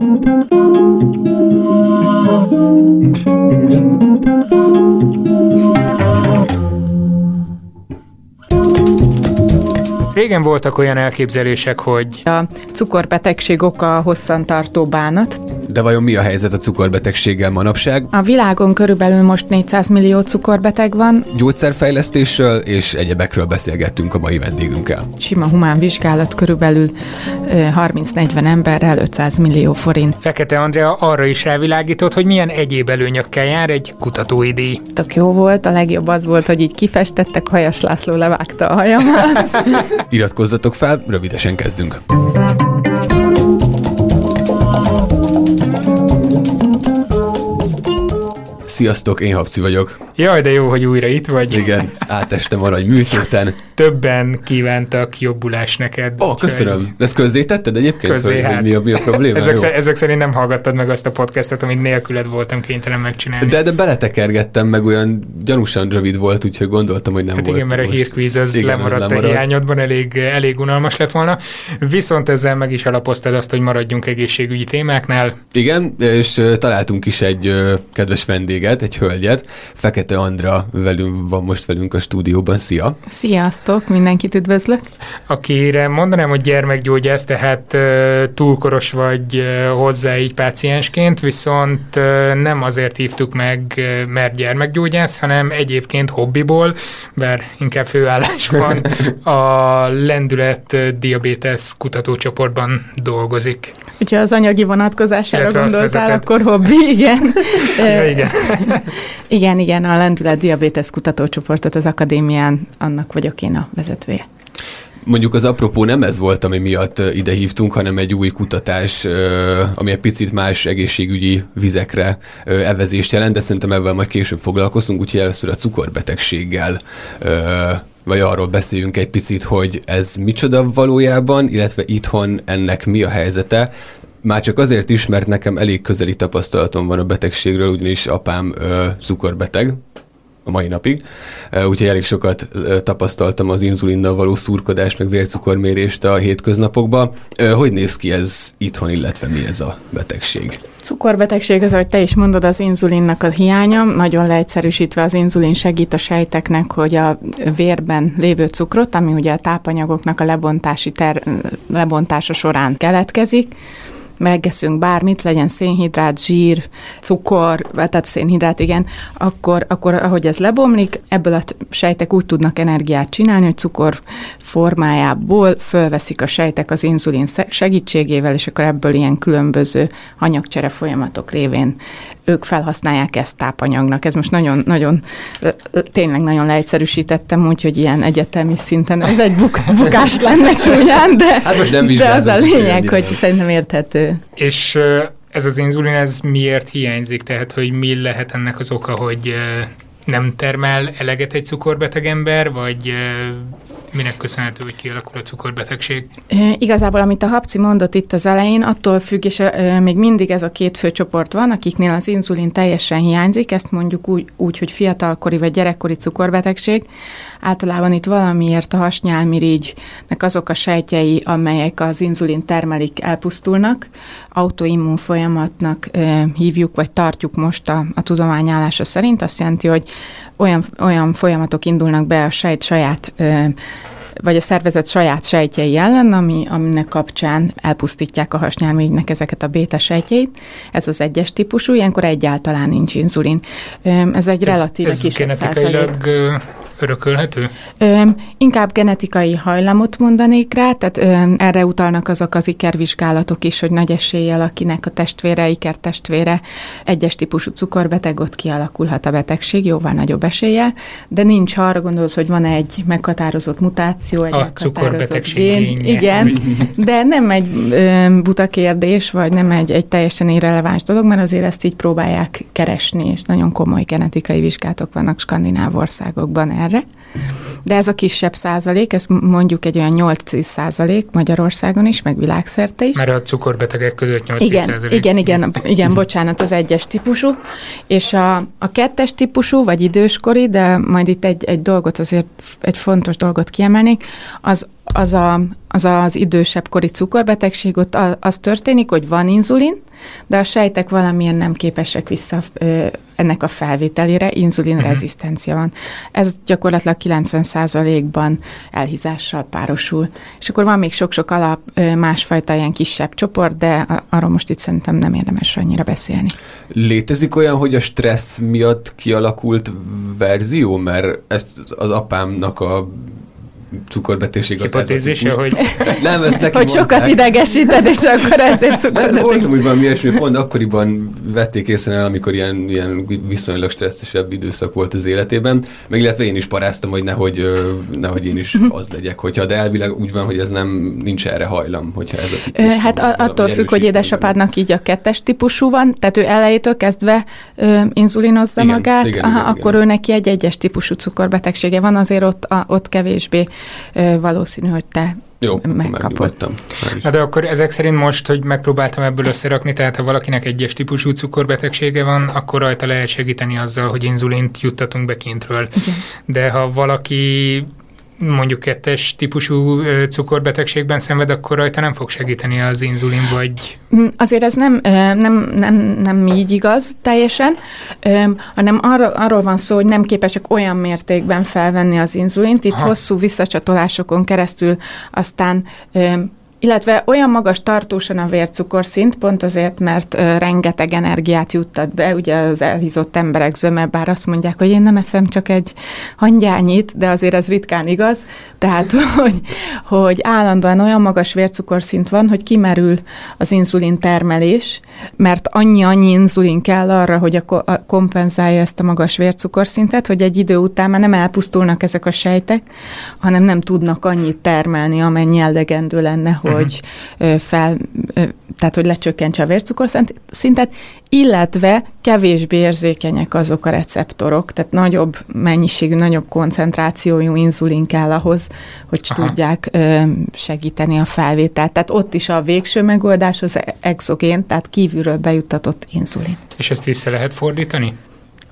Régen voltak olyan elképzelések, hogy A cukorbetegség oka a hosszantartó bánat. De vajon mi a helyzet a cukorbetegséggel manapság? A világon körülbelül most 400 millió cukorbeteg van. Gyógyszerfejlesztésről és egyebekről beszélgettünk a mai vendégünkkel. Sima humán vizsgálat körülbelül ö, 30-40 emberrel 500 millió forint. Fekete Andrea arra is rávilágított, hogy milyen egyéb előnyökkel jár egy kutatói díj. Tök jó volt, a legjobb az volt, hogy így kifestettek, Hajas László levágta a hajamat. Iratkozzatok fel, rövidesen kezdünk. Sziasztok, én Habci vagyok. Jaj, de jó, hogy újra itt vagy. Igen, átestem a nagy műtéten. Többen kívántak jobbulás neked. Ó, oh, köszönöm. Ezt közzétetted egyébként? Közzé, hogy, hát. hogy mi, a, mi a probléma? Ezek, Jó. szer- ezek szerint nem hallgattad meg azt a podcastot, amit nélküled voltam kénytelen megcsinálni. De, de beletekergettem, meg olyan gyanúsan rövid volt, úgyhogy gondoltam, hogy nem Hát volt. igen, mert a most- hírkvíz az Igen, az lemaradt a lemaradt. hiányodban, elég, elég unalmas lett volna. Viszont ezzel meg is alapoztad azt, hogy maradjunk egészségügyi témáknál. Igen, és találtunk is egy kedves vendéget, egy hölgyet. Fekete Andra velünk van most velünk a stúdióban. Szia! Sziasztok, mindenkit üdvözlök. akire mondanám, hogy gyermekgyógyász, tehát túlkoros vagy hozzá így páciensként, viszont nem azért hívtuk meg, mert gyermekgyógyász, hanem egyébként hobbiból, bár inkább főállásban a lendület ö, diabetes kutatócsoportban dolgozik. Hogyha az anyagi vonatkozására gondoltál, akkor hobbi, igen. Ja, igen. igen, igen, a Lendület Diabetes Kutatócsoportot az akadémián, annak vagyok én a vezetője. Mondjuk az apropó nem ez volt, ami miatt ide hívtunk, hanem egy új kutatás, ami egy picit más egészségügyi vizekre evezést jelent, de szerintem ebben majd később foglalkozunk, úgyhogy először a cukorbetegséggel vagy arról beszéljünk egy picit, hogy ez micsoda valójában, illetve itthon ennek mi a helyzete. Már csak azért is, mert nekem elég közeli tapasztalatom van a betegségről, ugyanis apám ö, cukorbeteg, a mai napig, úgyhogy elég sokat tapasztaltam az inzulinnal való szurkodást, meg vércukormérést a hétköznapokban. Hogy néz ki ez itthon, illetve mi ez a betegség? Cukorbetegség, az, ahogy te is mondod, az inzulinnak a hiánya. Nagyon leegyszerűsítve az inzulin segít a sejteknek, hogy a vérben lévő cukrot, ami ugye a tápanyagoknak a lebontási ter- lebontása során keletkezik, megeszünk bármit, legyen szénhidrát, zsír, cukor, tehát szénhidrát, igen, akkor, akkor ahogy ez lebomlik, ebből a sejtek úgy tudnak energiát csinálni, hogy cukor formájából fölveszik a sejtek az inzulin segítségével, és akkor ebből ilyen különböző anyagcsere folyamatok révén ők felhasználják ezt tápanyagnak. Ez most nagyon, nagyon, ö, ö, tényleg nagyon leegyszerűsítettem, úgyhogy ilyen egyetemi szinten ez egy buk- bukás lenne csúnyán, de, Hát most nem de az a lényeg, hogy szerintem érthető. És ez az inzulin, ez miért hiányzik? Tehát, hogy mi lehet ennek az oka, hogy nem termel eleget egy cukorbeteg ember, vagy minek köszönhető, hogy kialakul a cukorbetegség? Igazából, amit a Habci mondott itt az elején, attól függ, és még mindig ez a két fő csoport van, akiknél az inzulin teljesen hiányzik, ezt mondjuk úgy, úgy hogy fiatalkori vagy gyerekkori cukorbetegség. Általában itt valamiért a hasnyálmirigynek azok a sejtjei, amelyek az inzulin termelik, elpusztulnak. Autoimmun folyamatnak ö, hívjuk, vagy tartjuk most a, a tudomány állása szerint. Azt jelenti, hogy olyan, olyan folyamatok indulnak be a sejt saját ö, vagy a szervezet saját sejtjei ellen, ami, aminek kapcsán elpusztítják a hasnyálmirigynek ezeket a béta sejtjeit. Ez az egyes típusú, ilyenkor egyáltalán nincs inzulin. Ez egy ez kis ö, örökölhető? Öm, inkább genetikai hajlamot mondanék rá, tehát öm, erre utalnak azok az ikervizsgálatok is, hogy nagy eséllyel, akinek a testvére, ikertestvére egyes típusú cukorbeteg, ott kialakulhat a betegség, jóval nagyobb eséllyel, de nincs, ha arra gondolsz, hogy van egy meghatározott mutáció, egy A meghatározott gén. Igen, de nem egy ö, buta kérdés, vagy nem egy, egy teljesen irreleváns dolog, mert azért ezt így próbálják keresni, és nagyon komoly genetikai vizsgálatok vannak skandináv országokban erre. De ez a kisebb százalék, ez mondjuk egy olyan 8 százalék Magyarországon is, meg világszerte is. Mert a cukorbetegek között 8 Igen, igen, igen, igen, bocsánat, az egyes típusú, és a, a kettes típusú, vagy időskori, de majd itt egy, egy dolgot azért, egy fontos dolgot kiemelnék, az az, a, az az idősebb kori cukorbetegség, ott az történik, hogy van inzulin, de a sejtek valamilyen nem képesek vissza ennek a felvételére, inzulin uh-huh. rezisztencia van. Ez gyakorlatilag 90%-ban elhízással párosul. És akkor van még sok-sok alap másfajta ilyen kisebb csoport, de arról most itt szerintem nem érdemes annyira beszélni. Létezik olyan, hogy a stressz miatt kialakult verzió, mert ezt az apámnak a cukorbetegség az Hipotézise, hogy... Nem, ezt neki Hogy sokat idegesíted, és akkor ezért cukorbetegség. Voltam úgy valami ilyesmi, pont akkoriban vették észre el, amikor ilyen, ilyen viszonylag stresszesebb időszak volt az életében, meg illetve én is paráztam, hogy nehogy, nehogy én is az legyek, hogyha, de elvileg úgy van, hogy ez nem, nincs erre hajlam, hogyha ez a típus. Hát van, attól függ, hogy édesapádnak így a kettes típusú van, tehát ő elejétől kezdve ö, inzulinozza igen, magát, igen, aha, igen, akkor igen. ő neki egy egyes típusú cukorbetegsége van, azért ott, a, ott kevésbé valószínű, hogy te jó, megkapod. Na de akkor ezek szerint most, hogy megpróbáltam ebből összerakni, tehát ha valakinek egyes típusú cukorbetegsége van, akkor rajta lehet segíteni azzal, hogy inzulint juttatunk be kintről. Igen. De ha valaki mondjuk kettes típusú cukorbetegségben szenved, akkor rajta nem fog segíteni az inzulin, vagy... Mm, azért ez nem, nem, nem, nem így igaz teljesen, hanem arra, arról van szó, hogy nem képesek olyan mértékben felvenni az inzulint. Itt ha. hosszú visszacsatolásokon keresztül aztán illetve olyan magas tartósan a vércukorszint, pont azért, mert rengeteg energiát juttat be, ugye az elhízott emberek zöme, bár azt mondják, hogy én nem eszem csak egy hangyányit, de azért ez ritkán igaz, tehát, hogy, hogy állandóan olyan magas vércukorszint van, hogy kimerül az inzulin termelés, mert annyi-annyi inzulin kell arra, hogy a, a kompenzálja ezt a magas vércukorszintet, hogy egy idő után már nem elpusztulnak ezek a sejtek, hanem nem tudnak annyit termelni, amennyi elegendő lenne, hogy hogy fel, tehát hogy lecsökkentse a vércukorszintet, illetve kevésbé érzékenyek azok a receptorok, tehát nagyobb mennyiségű, nagyobb koncentrációjú inzulin kell ahhoz, hogy Aha. tudják segíteni a felvételt. Tehát ott is a végső megoldás az exogén, tehát kívülről bejuttatott inzulin. És ezt vissza lehet fordítani?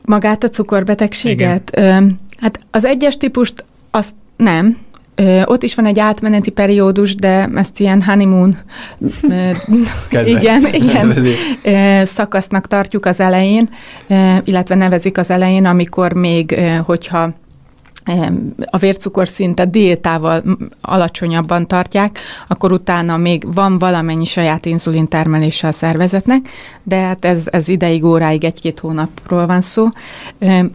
Magát a cukorbetegséget? Igen. Hát az egyes típust azt nem, ott is van egy átmeneti periódus, de ezt ilyen honeymoon igen, igen, szakasznak tartjuk az elején, illetve nevezik az elején, amikor még, hogyha a vércukorszintet diétával alacsonyabban tartják, akkor utána még van valamennyi saját inzulin termelése a szervezetnek, de hát ez, ez ideig, óráig, egy-két hónapról van szó.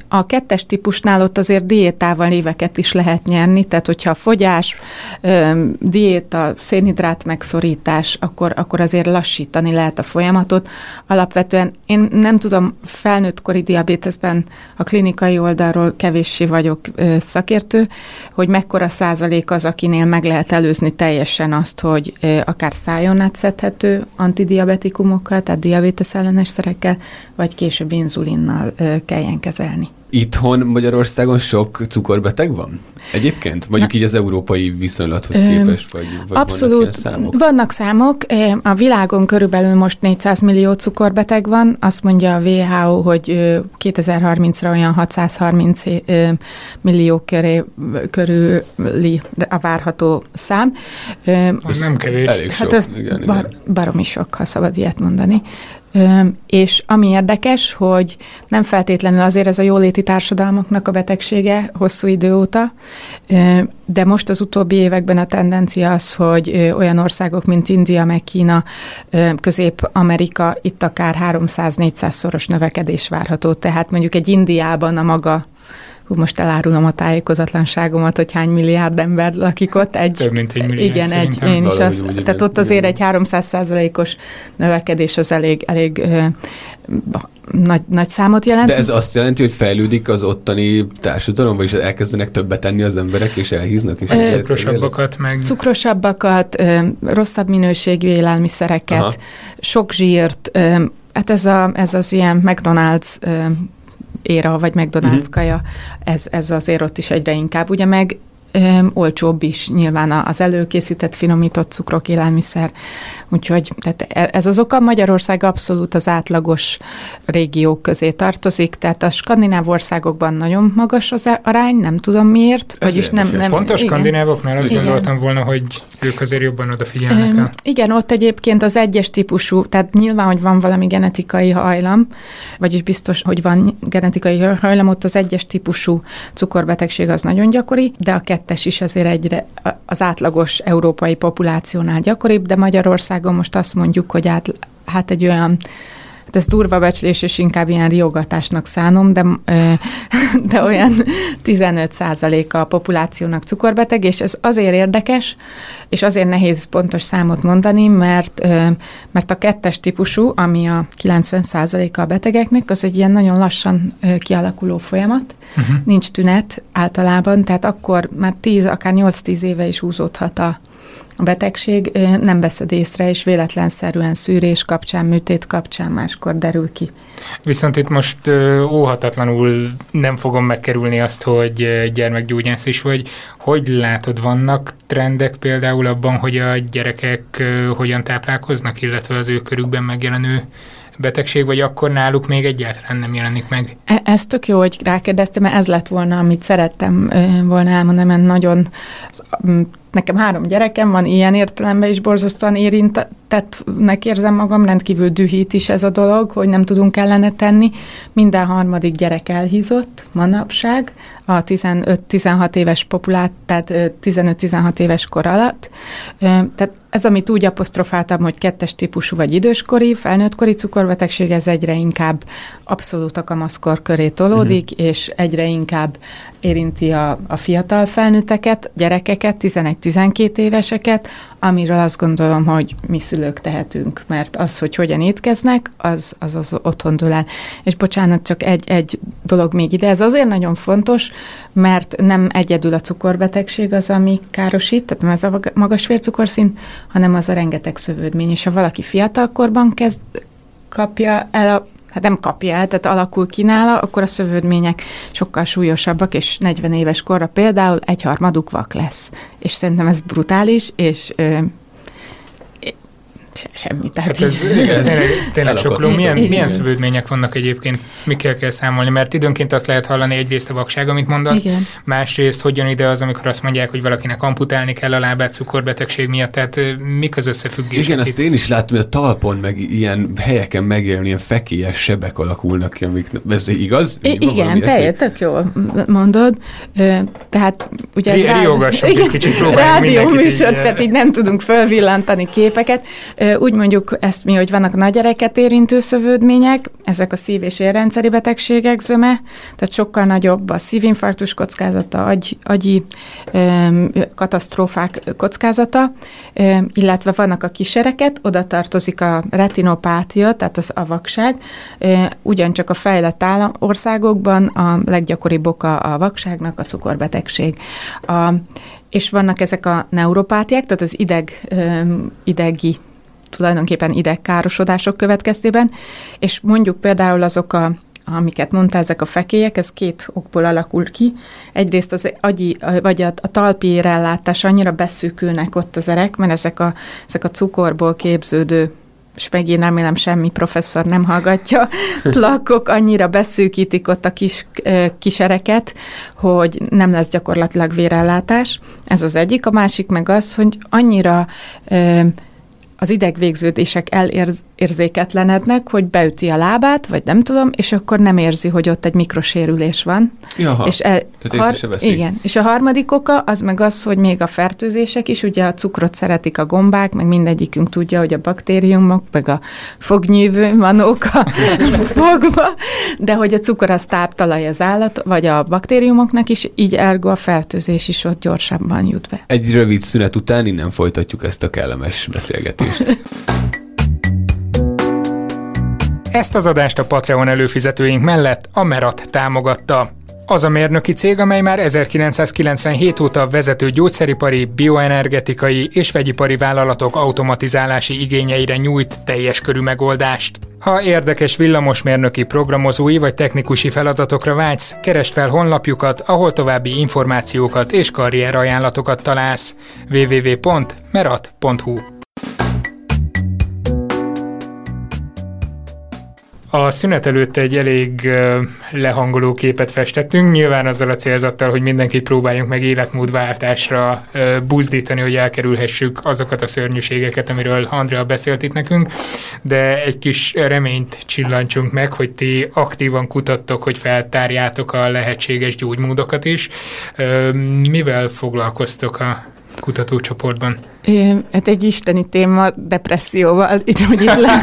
A kettes típusnál ott azért diétával éveket is lehet nyerni, tehát hogyha a fogyás, diéta, szénhidrát megszorítás, akkor, akkor azért lassítani lehet a folyamatot. Alapvetően én nem tudom, felnőttkori diabéteszben a klinikai oldalról kevéssé vagyok szakértő, hogy mekkora százalék az, akinél meg lehet előzni teljesen azt, hogy akár szájon átszedhető antidiabetikumokkal, tehát diabetes ellenes szerekkel, vagy később inzulinnal kelljen kezelni. Itthon Magyarországon sok cukorbeteg van? Egyébként? Mondjuk így az európai viszonylathoz képest, vagy, vagy Abszolút. Vannak számok? Vannak számok. A világon körülbelül most 400 millió cukorbeteg van. Azt mondja a WHO, hogy 2030-ra olyan 630 millió köré, körüli a várható szám. Az nem kevés. Elég hát sok. Hát ez igen, bar, igen. baromi sok, ha szabad ilyet mondani. És ami érdekes, hogy nem feltétlenül azért ez a jóléti társadalmaknak a betegsége hosszú idő óta, de most az utóbbi években a tendencia az, hogy olyan országok, mint India, meg Kína, Közép-Amerika, itt akár 300-400 szoros növekedés várható. Tehát mondjuk egy Indiában a maga hú, most elárulom a tájékozatlanságomat, hogy hány milliárd ember lakik ott. Egy, Több mint egy milliárd Igen, egy, én is azt, úgy, tehát ott azért egy 300 százalékos növekedés az elég, elég ö, nagy, nagy számot jelent. De ez azt jelenti, hogy fejlődik az ottani társadalom, vagyis elkezdenek többet tenni az emberek, és elhíznak? És ö, cukrosabbakat meg... Cukrosabbakat, ö, rosszabb minőségű élelmiszereket, Aha. sok zsírt, ö, hát ez, a, ez az ilyen McDonald's éra, vagy McDonald's uh-huh. kaja, ez, ez azért ott is egyre inkább. Ugye meg öm, olcsóbb is nyilván az előkészített, finomított cukrok, élelmiszer. Úgyhogy tehát e, ez az oka. Magyarország abszolút az átlagos régiók közé tartozik, tehát a skandináv országokban nagyon magas az arány, nem tudom miért. Vagyis nem, nem, Pont a skandinávoknál azt igen. gondoltam volna, hogy ők azért jobban odafigyelnek. Öm, igen, ott egyébként az egyes típusú, tehát nyilván, hogy van valami genetikai hajlam, vagyis biztos, hogy van genetikai hajlam, ott az egyes típusú cukorbetegség az nagyon gyakori, de a kettes is azért egyre az átlagos európai populációnál gyakoribb, de Magyarországon most azt mondjuk, hogy át, hát egy olyan ez durva becslés, és inkább ilyen riogatásnak szánom, de, de olyan 15% a populációnak cukorbeteg, és ez azért érdekes, és azért nehéz pontos számot mondani, mert, mert a kettes típusú, ami a 90 a betegeknek, az egy ilyen nagyon lassan kialakuló folyamat, uh-huh. nincs tünet általában, tehát akkor már 10, akár 8-10 éve is húzódhat a, a betegség nem veszed észre, és véletlenszerűen szűrés kapcsán, műtét kapcsán máskor derül ki. Viszont itt most óhatatlanul nem fogom megkerülni azt, hogy gyermekgyógyász is vagy. Hogy látod, vannak trendek például abban, hogy a gyerekek hogyan táplálkoznak, illetve az ő körükben megjelenő betegség, vagy akkor náluk még egyáltalán nem jelenik meg? E- ez tök jó, hogy rákérdeztem, mert ez lett volna, amit szerettem volna elmondani, mert nagyon nekem három gyerekem van, ilyen értelemben is borzasztóan érintettnek érzem magam, rendkívül dühít is ez a dolog, hogy nem tudunk ellene tenni. Minden harmadik gyerek elhízott manapság, a 15-16 éves populát, tehát 15-16 éves kor alatt. Tehát ez, amit úgy apostrofáltam, hogy kettes típusú vagy időskori, felnőttkori cukorbetegség, ez egyre inkább abszolút a kamaszkor köré tolódik, uh-huh. és egyre inkább érinti a, a fiatal felnőtteket, gyerekeket, 11-12 éveseket, amiről azt gondolom, hogy mi szülők tehetünk, mert az, hogy hogyan étkeznek, az az, az otthon dől el. És bocsánat, csak egy, egy dolog még ide, ez azért nagyon fontos, mert nem egyedül a cukorbetegség az, ami károsít, tehát nem ez a magas vércukorszint, hanem az a rengeteg szövődmény. És ha valaki fiatalkorban kezd, kapja el a hát nem kapja el, tehát alakul ki nála, akkor a szövődmények sokkal súlyosabbak, és 40 éves korra például egyharmaduk vak lesz. És szerintem ez brutális, és se, semmi. Tehát hát ez, ez tényleg, tényleg sokló. Milyen, milyen szövődmények vannak egyébként, mikkel kell számolni? Mert időnként azt lehet hallani egyrészt a vakság, amit mondasz, Igen. másrészt hogy jön ide az, amikor azt mondják, hogy valakinek amputálni kell a lábát cukorbetegség miatt, tehát mik az összefüggések? Igen, azt én is látom, hogy a talpon meg ilyen helyeken megjelenő ilyen fekélyes sebek alakulnak ki, amik, ez igaz? I- igen, te tök jól mondod. Tehát ugye ez kicsit, rádió műsor, tehát így nem tudunk fölvillantani képeket. Úgy mondjuk ezt mi, hogy vannak nagy gyereket érintő szövődmények, ezek a szív- és érrendszeri betegségek zöme, tehát sokkal nagyobb a szívinfarktus kockázata, agy, agyi öm, katasztrófák kockázata, öm, illetve vannak a kisereket, oda tartozik a retinopátia, tehát az a vakság. Öm, ugyancsak a fejlett állam, országokban a leggyakoribb oka a vakságnak a cukorbetegség. A, és vannak ezek a neuropátiák, tehát az ideg, idegi tulajdonképpen idegkárosodások következtében, és mondjuk például azok a amiket mondta, ezek a fekélyek, ez két okból alakul ki. Egyrészt az agyi, vagy a, a talpi érellátás annyira beszűkülnek ott az erek, mert ezek a, ezek a cukorból képződő és megint remélem semmi professzor nem hallgatja, lakok annyira beszűkítik ott a kis kisereket, hogy nem lesz gyakorlatilag vérellátás. Ez az egyik. A másik meg az, hogy annyira az idegvégződések elérzéketlenednek, hogy beüti a lábát, vagy nem tudom, és akkor nem érzi, hogy ott egy mikrosérülés van. Jaha, és el, har- Igen, és a harmadik oka az meg az, hogy még a fertőzések is, ugye a cukrot szeretik a gombák, meg mindegyikünk tudja, hogy a baktériumok, meg a fognyívő manók a fogva, de hogy a cukor az táptalaj az állat, vagy a baktériumoknak is, így ergo a fertőzés is ott gyorsabban jut be. Egy rövid szünet után innen folytatjuk ezt a kellemes beszélgetést beszélgetést. Ezt az adást a Patreon előfizetőink mellett a Merat támogatta. Az a mérnöki cég, amely már 1997 óta vezető gyógyszeripari, bioenergetikai és vegyipari vállalatok automatizálási igényeire nyújt teljes körű megoldást. Ha érdekes villamosmérnöki programozói vagy technikusi feladatokra vágysz, keresd fel honlapjukat, ahol további információkat és karrierajánlatokat találsz. www.merat.hu A szünet előtt egy elég lehangoló képet festettünk, nyilván azzal a célzattal, hogy mindenkit próbáljunk meg életmódváltásra buzdítani, hogy elkerülhessük azokat a szörnyűségeket, amiről Andrea beszélt itt nekünk, de egy kis reményt csillancsunk meg, hogy ti aktívan kutattok, hogy feltárjátok a lehetséges gyógymódokat is. Mivel foglalkoztok a kutatócsoportban? É, hát egy isteni téma depresszióval, itt, hogy itt le,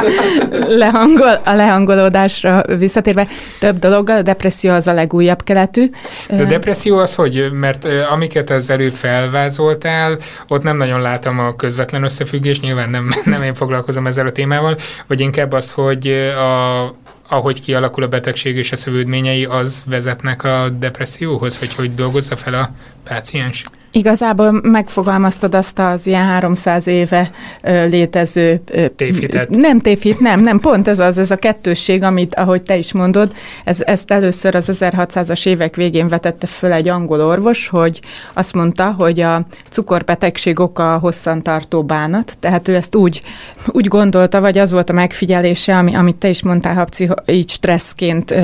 lehangol, a lehangolódásra visszatérve több dologgal, a depresszió az a legújabb keletű. De a depresszió az hogy? Mert amiket az előbb felvázoltál, ott nem nagyon látom a közvetlen összefüggés, nyilván nem, nem én foglalkozom ezzel a témával, vagy inkább az, hogy a, ahogy kialakul a betegség és a szövődményei, az vezetnek a depresszióhoz, hogy hogy dolgozza fel a páciens? Igazából megfogalmaztad azt az ilyen 300 éve létező... Tévhitet. Nem tévhit, nem, nem, pont ez az, ez a kettősség, amit, ahogy te is mondod, ez, ezt először az 1600-as évek végén vetette föl egy angol orvos, hogy azt mondta, hogy a cukorbetegség oka a hosszantartó bánat, tehát ő ezt úgy, úgy gondolta, vagy az volt a megfigyelése, ami, amit te is mondtál, ha pszicho, így stresszként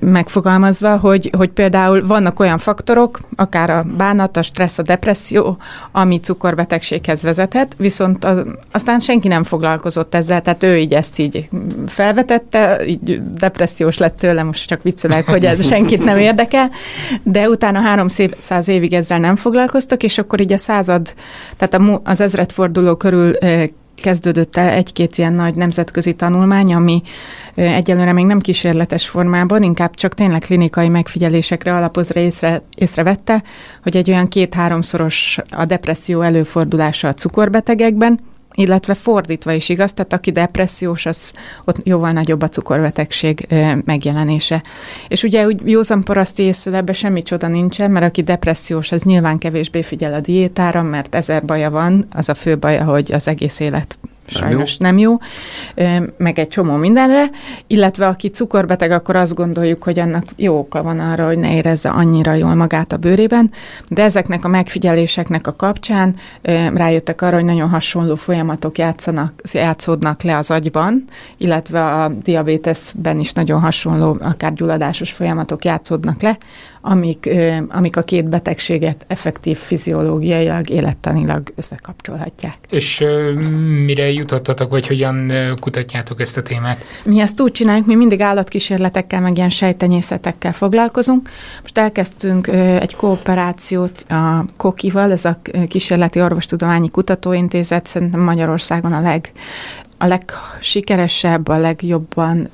megfogalmazva, hogy, hogy például vannak olyan faktorok, akár a bánat, a stressz, a depresszió, ami cukorbetegséghez vezethet, viszont aztán senki nem foglalkozott ezzel, tehát ő így ezt így felvetette, így depressziós lett tőle, most csak viccelek, hogy ez senkit nem érdekel, de utána 300 évig ezzel nem foglalkoztak, és akkor így a század, tehát az ezredforduló körül kezdődött el egy-két ilyen nagy nemzetközi tanulmány, ami egyelőre még nem kísérletes formában, inkább csak tényleg klinikai megfigyelésekre alapozva észre, észrevette, hogy egy olyan két-háromszoros a depresszió előfordulása a cukorbetegekben, illetve fordítva is igaz, tehát aki depressziós, az ott jóval nagyobb a cukorbetegség megjelenése. És ugye úgy józan paraszti észre ebbe semmi csoda nincsen, mert aki depressziós, az nyilván kevésbé figyel a diétára, mert ezer baja van, az a fő baja, hogy az egész élet sajnos nem jó. meg egy csomó mindenre, illetve aki cukorbeteg, akkor azt gondoljuk, hogy annak jó oka van arra, hogy ne érezze annyira jól magát a bőrében, de ezeknek a megfigyeléseknek a kapcsán rájöttek arra, hogy nagyon hasonló folyamatok játszanak, játszódnak le az agyban, illetve a diabétesben is nagyon hasonló, akár gyulladásos folyamatok játszódnak le, amik, amik a két betegséget effektív fiziológiailag, élettanilag összekapcsolhatják. És mire jutottatok, vagy hogyan kutatjátok ezt a témát? Mi ezt úgy csináljuk, mi mindig állatkísérletekkel, meg ilyen sejtenyészetekkel foglalkozunk. Most elkezdtünk egy kooperációt a Kokival, ez a Kísérleti Orvostudományi Kutatóintézet, szerintem Magyarországon a leg a legsikeresebb, a legjobban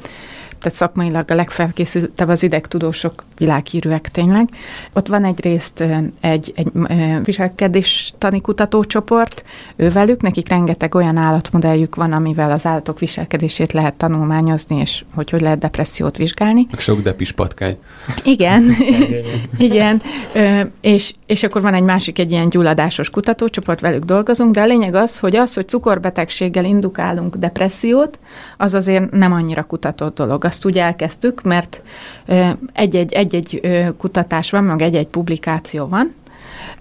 tehát szakmailag a legfelkészültebb az idegtudósok világhírűek tényleg. Ott van egyrészt egy, egy viselkedéstani kutatócsoport, ővelük, nekik rengeteg olyan állatmodelljük van, amivel az állatok viselkedését lehet tanulmányozni, és hogy hogy lehet depressziót vizsgálni. Sok depis patkány. Igen, igen, és, és akkor van egy másik, egy ilyen gyulladásos kutatócsoport, velük dolgozunk, de a lényeg az, hogy az, hogy cukorbetegséggel indukálunk depressziót, az azért nem annyira kutatott dolog azt úgy elkezdtük, mert egy-egy, egy-egy kutatás van, meg egy-egy publikáció van,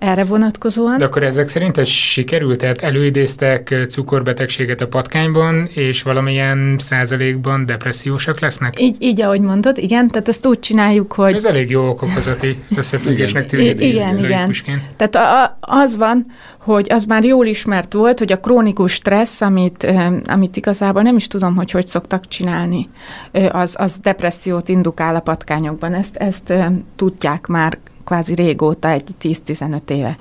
erre vonatkozóan. De akkor ezek szerint ez sikerült? Tehát előidéztek cukorbetegséget a patkányban, és valamilyen százalékban depressziósak lesznek? Így, így ahogy mondod, igen, tehát ezt úgy csináljuk, hogy... Ez elég jó okokozati összefüggésnek tűnik. Igen, igen. Tehát a, az van, hogy az már jól ismert volt, hogy a krónikus stressz, amit, amit igazából nem is tudom, hogy hogy szoktak csinálni, az, az depressziót indukál a patkányokban. Ezt, ezt tudják már kvázi régóta, egy 10-15 éve.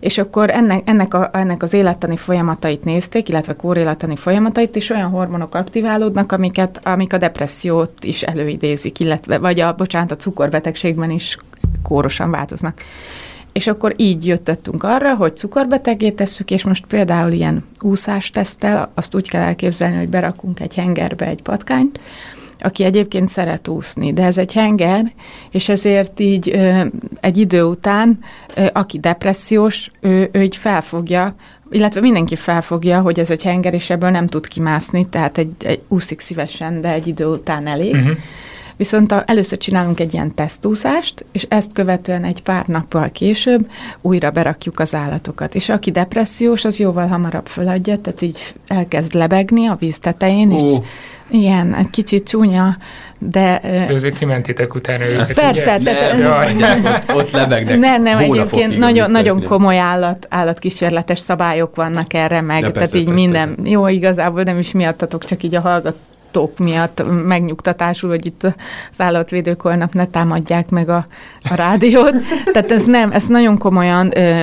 És akkor ennek, ennek, a, ennek az élettani folyamatait nézték, illetve kórélettani folyamatait, és olyan hormonok aktiválódnak, amiket, amik a depressziót is előidézik, illetve, vagy a, bocsánat, a cukorbetegségben is kórosan változnak. És akkor így jöttettünk arra, hogy cukorbetegé tesszük, és most például ilyen úszástesztel, azt úgy kell elképzelni, hogy berakunk egy hengerbe egy patkányt, aki egyébként szeret úszni, de ez egy henger, és ezért így ö, egy idő után, ö, aki depressziós, ő, ő így felfogja illetve mindenki felfogja, hogy ez egy henger, és ebből nem tud kimászni, tehát egy, egy úszik szívesen, de egy idő után elég. Uh-huh. Viszont a, először csinálunk egy ilyen tesztúszást, és ezt követően egy pár nappal később újra berakjuk az állatokat. És aki depressziós, az jóval hamarabb föladja, tehát így elkezd lebegni a víz tetején, uh. és igen, egy kicsit csúnya, de... De azért kimentitek utána őket, Persze, ugye? Nem, nem, ott, ott lebegnek Nem, nem, egyébként nagyon, nagyon komoly állat, állatkísérletes szabályok vannak erre, meg persze, tehát így persze, minden, persze. jó, igazából nem is miattatok, csak így a hallgat, tók miatt megnyugtatásul, hogy itt az állatvédők holnap ne támadják meg a, a rádiót. Tehát ez nem, ezt nagyon komolyan ö,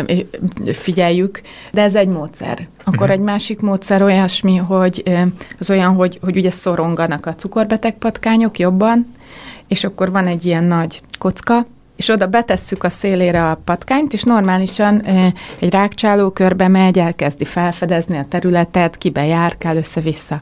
figyeljük, de ez egy módszer. Akkor uh-huh. egy másik módszer olyasmi, hogy ö, az olyan, hogy, hogy ugye szoronganak a cukorbeteg patkányok jobban, és akkor van egy ilyen nagy kocka, és oda betesszük a szélére a patkányt, és normálisan egy rákcsáló körbe megy, elkezdi felfedezni a területet, kibe járkál össze-vissza.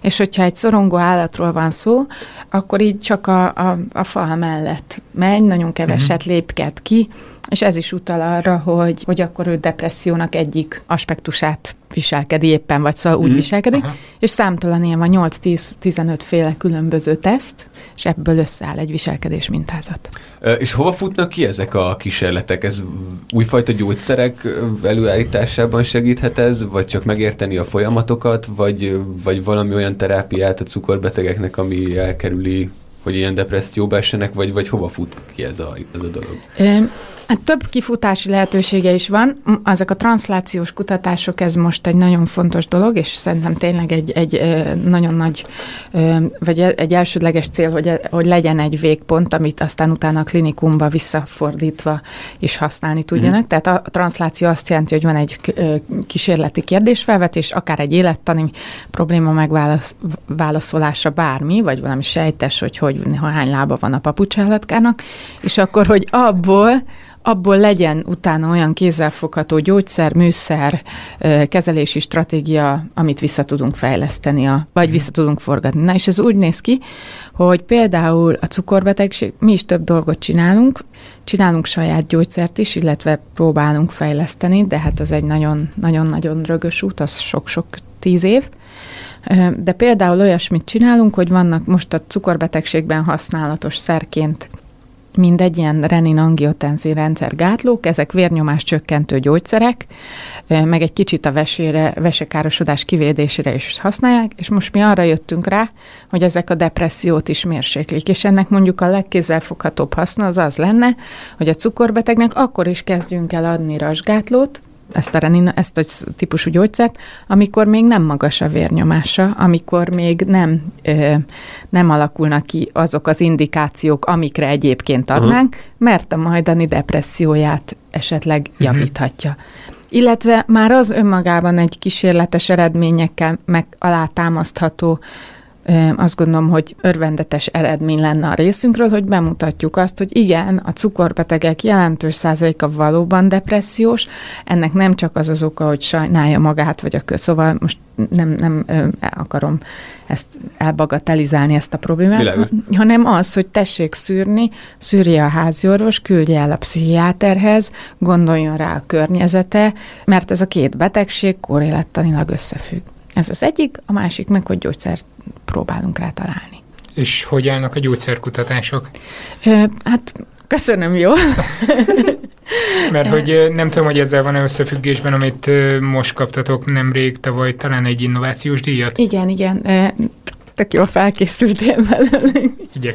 És hogyha egy szorongó állatról van szó, akkor így csak a, a, a fal mellett megy, nagyon keveset uh-huh. lépked ki, és ez is utal arra, hogy, hogy akkor ő depressziónak egyik aspektusát viselkedi éppen, vagy szóval úgy mm. viselkedik, Aha. és számtalan ilyen van 8-10-15 féle különböző teszt, és ebből összeáll egy viselkedés mintázat. És hova futnak ki ezek a kísérletek? Ez újfajta gyógyszerek előállításában segíthet ez, vagy csak megérteni a folyamatokat, vagy, vagy valami olyan terápiát a cukorbetegeknek, ami elkerüli hogy ilyen depresszióba essenek, vagy, vagy hova fut ki ez a, ez a dolog? Hát több kifutási lehetősége is van. Ezek a transzlációs kutatások, ez most egy nagyon fontos dolog, és szerintem tényleg egy, egy nagyon nagy, vagy e, egy elsődleges cél, hogy, e, hogy legyen egy végpont, amit aztán utána a klinikumba visszafordítva is használni tudjanak. Mm. Tehát a transzláció azt jelenti, hogy van egy kísérleti kérdésfelvetés, akár egy élettani probléma megválaszolása bármi, vagy valami sejtes, hogy, hogy hány lába van a papucsállatkának, és akkor, hogy abból abból legyen utána olyan kézzelfogható gyógyszer, műszer, kezelési stratégia, amit vissza tudunk fejleszteni, a, vagy vissza tudunk forgatni. Na és ez úgy néz ki, hogy például a cukorbetegség, mi is több dolgot csinálunk, csinálunk saját gyógyszert is, illetve próbálunk fejleszteni, de hát az egy nagyon-nagyon rögös út, az sok-sok tíz év. De például olyasmit csinálunk, hogy vannak most a cukorbetegségben használatos szerként mindegy ilyen renin-angiotenzin rendszer gátlók, ezek vérnyomás csökkentő gyógyszerek, meg egy kicsit a vesére, vesekárosodás kivédésére is használják, és most mi arra jöttünk rá, hogy ezek a depressziót is mérséklik, és ennek mondjuk a legkézzelfoghatóbb haszna az az lenne, hogy a cukorbetegnek akkor is kezdjünk el adni rasgátlót, ezt a, renina, ezt a típusú gyógyszert, amikor még nem magas a vérnyomása, amikor még nem, ö, nem alakulnak ki azok az indikációk, amikre egyébként adnánk, uh-huh. mert a majdani depresszióját esetleg uh-huh. javíthatja. Illetve már az önmagában egy kísérletes eredményekkel meg alátámasztható azt gondolom, hogy örvendetes eredmény lenne a részünkről, hogy bemutatjuk azt, hogy igen, a cukorbetegek jelentős százaléka valóban depressziós, ennek nem csak az az oka, hogy sajnálja magát, vagy a kö, szóval most nem, nem akarom ezt elbagatelizálni ezt a problémát, Világos. hanem az, hogy tessék szűrni, szűrje a háziorvos, küldje el a pszichiáterhez, gondoljon rá a környezete, mert ez a két betegség korrélettanilag összefügg. Ez az egyik, a másik meg, hogy gyógyszert próbálunk rá találni. És hogy állnak a gyógyszerkutatások? Ö, hát köszönöm, jó. Mert hogy nem tudom, hogy ezzel van-e összefüggésben, amit most kaptatok nemrég, tavaly talán egy innovációs díjat? Igen, igen tök jól felkészültél belőle.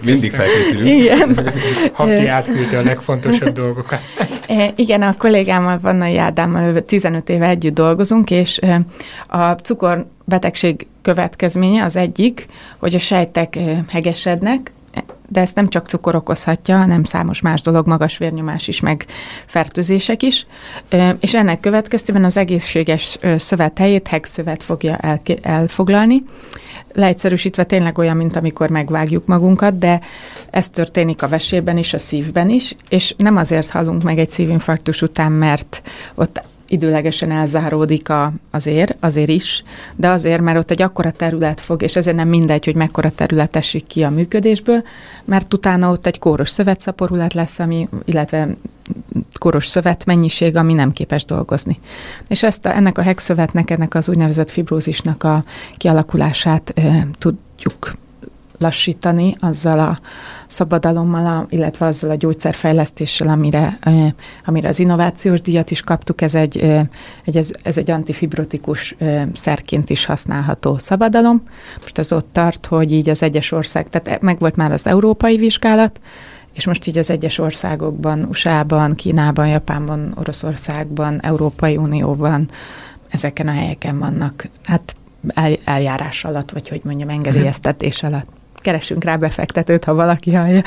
Mindig felkészülünk. Igen. Habci átküldte a legfontosabb dolgokat. Igen, a kollégámmal, Vannai Ádámmal 15 éve együtt dolgozunk, és a cukorbetegség következménye az egyik, hogy a sejtek hegesednek, de ezt nem csak cukor okozhatja, hanem számos más dolog, magas vérnyomás is, meg fertőzések is. És ennek következtében az egészséges szövet helyét hegszövet fogja elfoglalni, leegyszerűsítve tényleg olyan, mint amikor megvágjuk magunkat, de ez történik a vesében is, a szívben is, és nem azért halunk meg egy szívinfarktus után, mert ott időlegesen elzáródik a, az ér, azért is, de azért, mert ott egy akkora terület fog, és ezért nem mindegy, hogy mekkora terület esik ki a működésből, mert utána ott egy kóros szövetszaporulat lesz, ami, illetve koros szövet mennyiség, ami nem képes dolgozni. És ezt a, ennek a hegszövetnek, ennek az úgynevezett fibrózisnak a kialakulását e, tudjuk lassítani azzal a szabadalommal, illetve azzal a gyógyszerfejlesztéssel, amire, amire az innovációs díjat is kaptuk. Ez egy, egy, ez, egy antifibrotikus szerként is használható szabadalom. Most az ott tart, hogy így az egyes ország, tehát meg volt már az európai vizsgálat, és most így az egyes országokban, USA-ban, Kínában, Japánban, Oroszországban, Európai Unióban, ezeken a helyeken vannak, hát eljárás alatt, vagy hogy mondjam, engedélyeztetés alatt keresünk rá befektetőt, ha valaki hallja.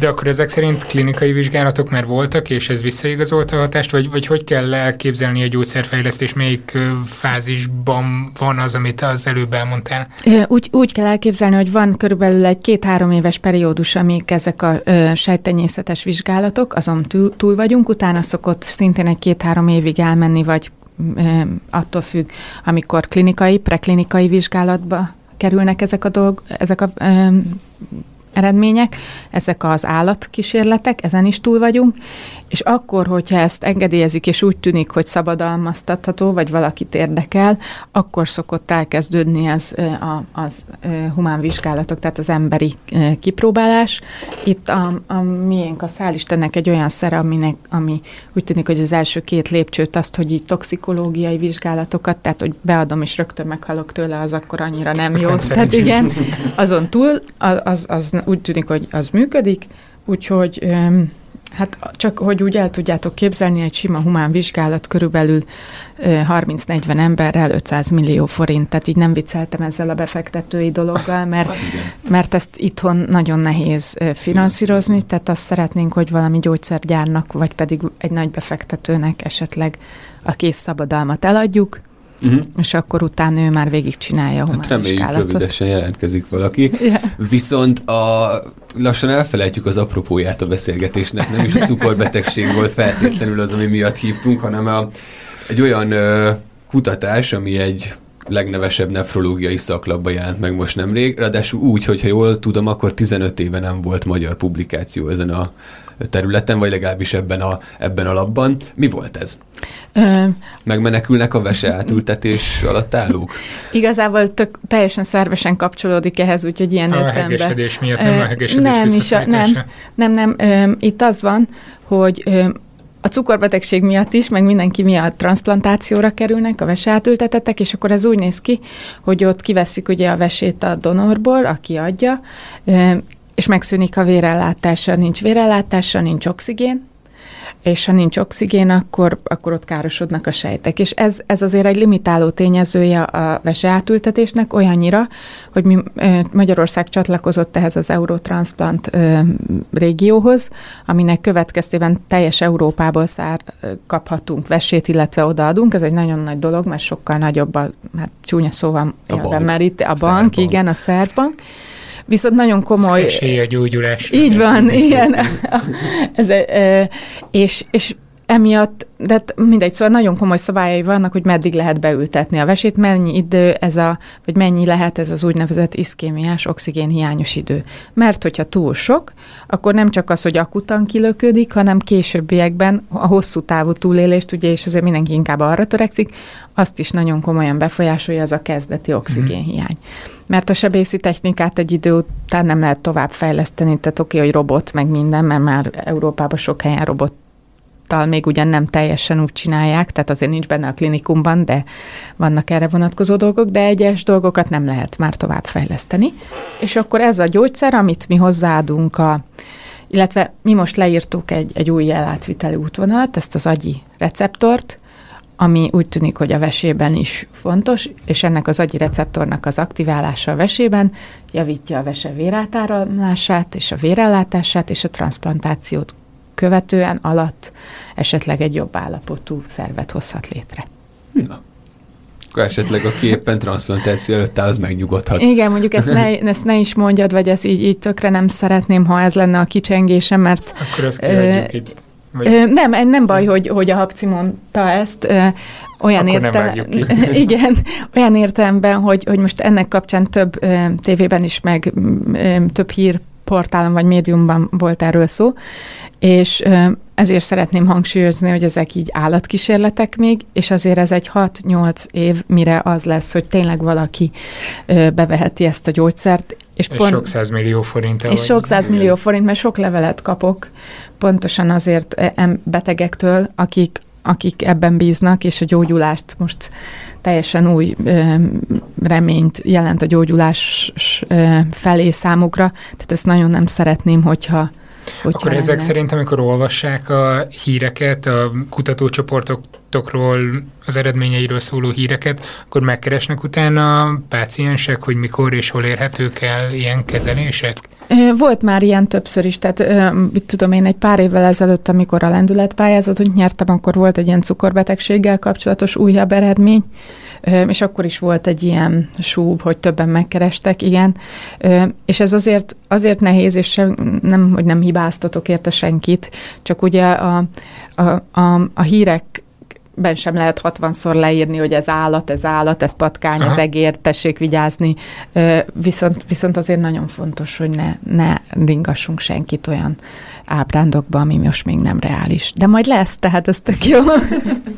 De akkor ezek szerint klinikai vizsgálatok már voltak, és ez visszaigazolta a hatást, vagy, vagy hogy kell elképzelni a gyógyszerfejlesztés, melyik fázisban van az, amit az előbb elmondtál? Úgy, úgy kell elképzelni, hogy van körülbelül egy két-három éves periódus, amíg ezek a sejtenyészetes vizsgálatok, azon túl, túl vagyunk, utána szokott szintén egy két-három évig elmenni, vagy attól függ, amikor klinikai, preklinikai vizsgálatba kerülnek ezek a dolgok, ezek a eredmények, ezek az állatkísérletek, ezen is túl vagyunk, és akkor, hogyha ezt engedélyezik, és úgy tűnik, hogy szabadalmaztatható, vagy valakit érdekel, akkor szokott elkezdődni az, a, az humán vizsgálatok, tehát az emberi kipróbálás. Itt a, a miénk, a szálistennek egy olyan szere, aminek, ami úgy tűnik, hogy az első két lépcsőt azt, hogy így toxikológiai vizsgálatokat, tehát hogy beadom és rögtön meghalok tőle, az akkor annyira nem jó. Nem tehát igen, azon túl az, az, az úgy tűnik, hogy az működik, úgyhogy Hát csak, hogy úgy el tudjátok képzelni, egy sima humán vizsgálat körülbelül 30-40 emberrel 500 millió forint, tehát így nem vicceltem ezzel a befektetői dologgal, mert, mert ezt itthon nagyon nehéz finanszírozni, tehát azt szeretnénk, hogy valami gyógyszergyárnak, vagy pedig egy nagy befektetőnek esetleg a kész szabadalmat eladjuk, uh-huh. és akkor utána ő már végigcsinálja a humán hát reméljük, rövidesen jelentkezik valaki. Yeah. Viszont a, lassan elfelejtjük az apropóját a beszélgetésnek, nem is a cukorbetegség volt feltétlenül az, ami miatt hívtunk, hanem a, egy olyan ö, kutatás, ami egy legnevesebb nefrológiai szaklapban jelent meg most nemrég, ráadásul úgy, hogyha jól tudom, akkor 15 éve nem volt magyar publikáció ezen a területen, vagy legalábbis ebben a, ebben a labban. Mi volt ez? Ö... Megmenekülnek a vese átültetés alatt állók? Igazából tök, teljesen szervesen kapcsolódik ehhez, úgyhogy ilyen a értelemben. A hegesedés miatt, nem a hegesedés nem, is a, nem, nem, nem, ö, itt az van, hogy ö, a cukorbetegség miatt is, meg mindenki miatt transplantációra kerülnek a veseátültetettek, és akkor ez úgy néz ki, hogy ott kiveszik ugye a vesét a donorból, aki adja, és megszűnik a vérellátása, nincs vérellátása, nincs oxigén, és ha nincs oxigén, akkor, akkor ott károsodnak a sejtek. És ez, ez azért egy limitáló tényezője a veseátültetésnek olyannyira, hogy mi Magyarország csatlakozott ehhez az Eurotransplant régióhoz, aminek következtében teljes Európából szár kaphatunk vesét, illetve odaadunk. Ez egy nagyon nagy dolog, mert sokkal nagyobb a, hát csúnya szóval, a bank. mert itt a bank, szerbank. igen, a szervbank. Viszont nagyon komoly... Ez a gyógyulás. Így van, igen. Ez, és, és emiatt, de hát mindegy, szóval nagyon komoly szabályai vannak, hogy meddig lehet beültetni a vesét, mennyi idő ez a, vagy mennyi lehet ez az úgynevezett iszkémiás, oxigénhiányos idő. Mert hogyha túl sok, akkor nem csak az, hogy akutan kilöködik, hanem későbbiekben a hosszú távú túlélést, ugye, és azért mindenki inkább arra törekszik, azt is nagyon komolyan befolyásolja az a kezdeti oxigénhiány. Mert a sebészi technikát egy idő után nem lehet tovább fejleszteni, tehát oké, okay, hogy robot, meg minden, mert már Európában sok helyen robot még ugyan nem teljesen úgy csinálják, tehát azért nincs benne a klinikumban, de vannak erre vonatkozó dolgok, de egyes dolgokat nem lehet már tovább fejleszteni. És akkor ez a gyógyszer, amit mi hozzáadunk a illetve mi most leírtuk egy, egy új jelátviteli útvonalat, ezt az agyi receptort, ami úgy tűnik, hogy a vesében is fontos, és ennek az agyi receptornak az aktiválása a vesében javítja a vese vérátáramlását és a vérellátását és a transplantációt követően alatt esetleg egy jobb állapotú szervet hozhat létre. Na. Akkor esetleg a képen transplantáció előtt áll, az megnyugodhat. Igen, mondjuk ezt ne, ezt ne is mondjad, vagy ezt így, így tökre nem szeretném, ha ez lenne a kicsengésem, mert... Akkor ezt kiadjuk itt. Vagy... Nem, nem baj, hogy, hogy a Habci mondta ezt. Olyan értelem, igen, olyan értelemben, hogy, hogy most ennek kapcsán több tévében is, meg több hírportálon vagy médiumban volt erről szó, és ezért szeretném hangsúlyozni, hogy ezek így állatkísérletek még, és azért ez egy 6-8 év, mire az lesz, hogy tényleg valaki beveheti ezt a gyógyszert. És, és pont, sok százmillió forint. És sok százmillió forint, mert sok levelet kapok pontosan azért betegektől, akik akik ebben bíznak, és a gyógyulást most teljesen új ö, reményt jelent a gyógyulás ö, felé számukra. Tehát ezt nagyon nem szeretném, hogyha Hogyha Akkor ezek lenne. szerint, amikor olvassák a híreket, a kutatócsoportokról, az eredményeiről szóló híreket, akkor megkeresnek utána a páciensek, hogy mikor és hol érhetők el ilyen kezelések? Volt már ilyen többször is, tehát mit tudom én, egy pár évvel ezelőtt, amikor a lendületpályázatot nyertem, akkor volt egy ilyen cukorbetegséggel kapcsolatos újabb eredmény, és akkor is volt egy ilyen súb, hogy többen megkerestek, igen, és ez azért, azért nehéz, és sem, nem, hogy nem hibáztatok érte senkit, csak ugye a, a, a, a hírek ben sem lehet 60-szor leírni, hogy ez állat, ez állat, ez patkány, Aha. ez egér, tessék vigyázni. Viszont, viszont azért nagyon fontos, hogy ne, ne ringassunk senkit olyan ábrándokba, ami most még nem reális. De majd lesz, tehát ez tök jó.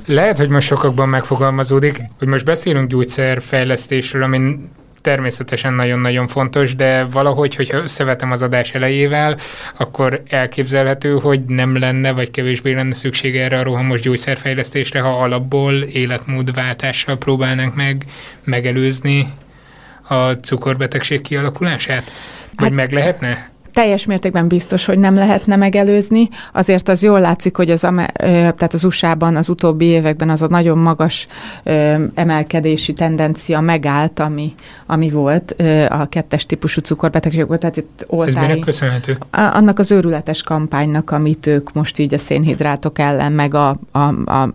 Lehet, hogy most sokakban megfogalmazódik, hogy most beszélünk gyógyszerfejlesztésről, amin természetesen nagyon-nagyon fontos, de valahogy, hogyha összevetem az adás elejével, akkor elképzelhető, hogy nem lenne, vagy kevésbé lenne szükség erre a rohamos gyógyszerfejlesztésre, ha alapból életmódváltással próbálnánk meg megelőzni a cukorbetegség kialakulását? Vagy hát, meg lehetne? Teljes mértékben biztos, hogy nem lehetne megelőzni. Azért az jól látszik, hogy az, tehát az USA-ban az utóbbi években az a nagyon magas emelkedési tendencia megállt, ami, ami volt a kettes típusú cukorbetegség volt. Tehát itt oltári, Ez minek köszönhető? Annak az őrületes kampánynak, amit ők most így a szénhidrátok ellen, meg a, a, a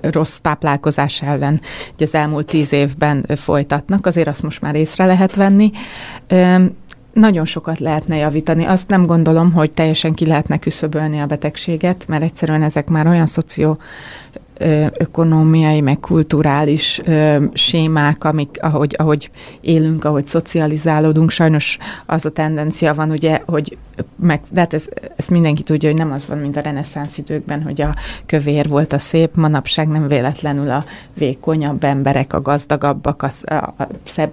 rossz táplálkozás ellen az elmúlt tíz évben folytatnak. Azért azt most már észre lehet venni nagyon sokat lehetne javítani. Azt nem gondolom, hogy teljesen ki lehetne küszöbölni a betegséget, mert egyszerűen ezek már olyan szoció ökonómiai, meg kulturális ö, sémák, amik, ahogy, ahogy élünk, ahogy szocializálódunk, sajnos az a tendencia van, ugye, hogy meg, de hát ez, ezt mindenki tudja, hogy nem az van, mint a reneszánsz időkben, hogy a kövér volt a szép, manapság nem véletlenül a vékonyabb emberek, a gazdagabbak, a, a, a szebb,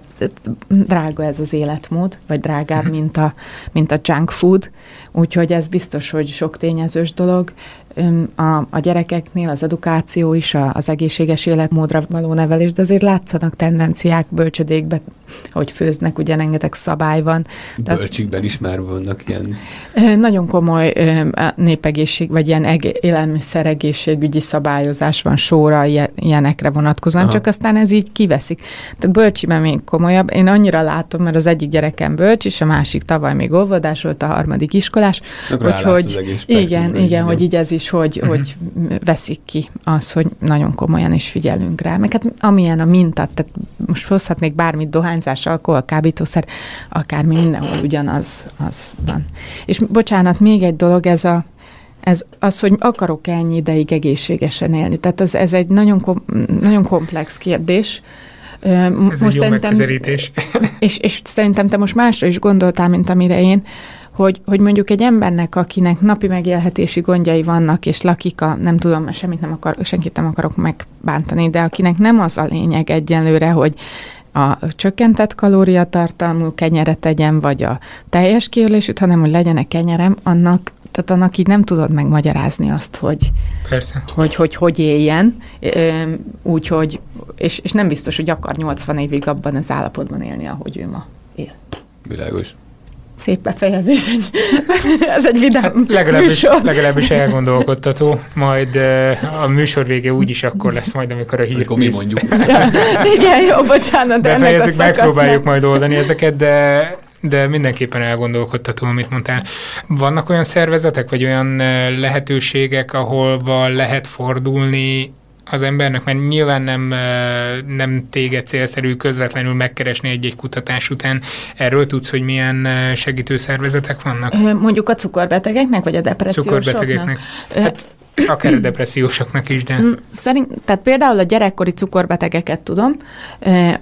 drága ez az életmód, vagy drágább, mhm. mint a, mint a junk food, úgyhogy ez biztos, hogy sok tényezős dolog a, a gyerekeknél az edukáció is, a, az egészséges életmódra való nevelés, de azért látszanak tendenciák bölcsödékbe, hogy főznek, ugye rengeteg szabály van. De Bölcsikben az, is már vannak ilyen... Nagyon komoly népegészség, vagy ilyen eg, élelmiszeregészségügyi szabályozás van sóra ilyenekre vonatkozóan, Aha. csak aztán ez így kiveszik. Tehát bölcsiben még komolyabb. Én annyira látom, mert az egyik gyerekem bölcs, és a másik tavaly még óvodás volt, a harmadik iskolás, úgyhogy igen, igen, hogy így ez is is, hogy, uh-huh. hogy veszik ki az, hogy nagyon komolyan is figyelünk rá. Meg hát amilyen a minta, tehát most hozhatnék bármit, dohányzás, alkohol, kábítószer, akármi mindenhol ugyanaz az van. És bocsánat, még egy dolog, ez a ez az, hogy akarok ennyi ideig egészségesen élni. Tehát ez, ez egy nagyon, kom, nagyon komplex kérdés. Ez most egy jó szerintem, És, és szerintem te most másra is gondoltál, mint amire én hogy, hogy mondjuk egy embernek, akinek napi megélhetési gondjai vannak, és lakik a, nem tudom, semmit nem akar, senkit nem akarok megbántani, de akinek nem az a lényeg egyenlőre, hogy a csökkentett kalóriatartalmú kenyeret tegyen, vagy a teljes kiölésűt, hanem hogy legyen egy kenyerem, annak, tehát annak így nem tudod megmagyarázni azt, hogy Persze. Hogy, hogy, hogy éljen, úgyhogy, és, és nem biztos, hogy akar 80 évig abban az állapotban élni, ahogy ő ma él. Világos szép befejezés, egy, ez egy vidám hát legalábbis, műsor. legalábbis elgondolkodtató, majd a műsor vége úgyis akkor lesz majd, amikor a hír mi mondjuk. ja, igen, jó, bocsánat, de Befejezzük, megpróbáljuk majd oldani ezeket, de de mindenképpen elgondolkodtató, amit mondtál. Vannak olyan szervezetek, vagy olyan lehetőségek, ahol lehet fordulni az embernek, mert nyilván nem, nem téged célszerű közvetlenül megkeresni egy-egy kutatás után. Erről tudsz, hogy milyen segítő szervezetek vannak? Mondjuk a cukorbetegeknek, vagy a depressziósoknak? Cukorbetegeknek. Hát akár a depressziósoknak is, de... Mm, szerint, tehát például a gyerekkori cukorbetegeket tudom,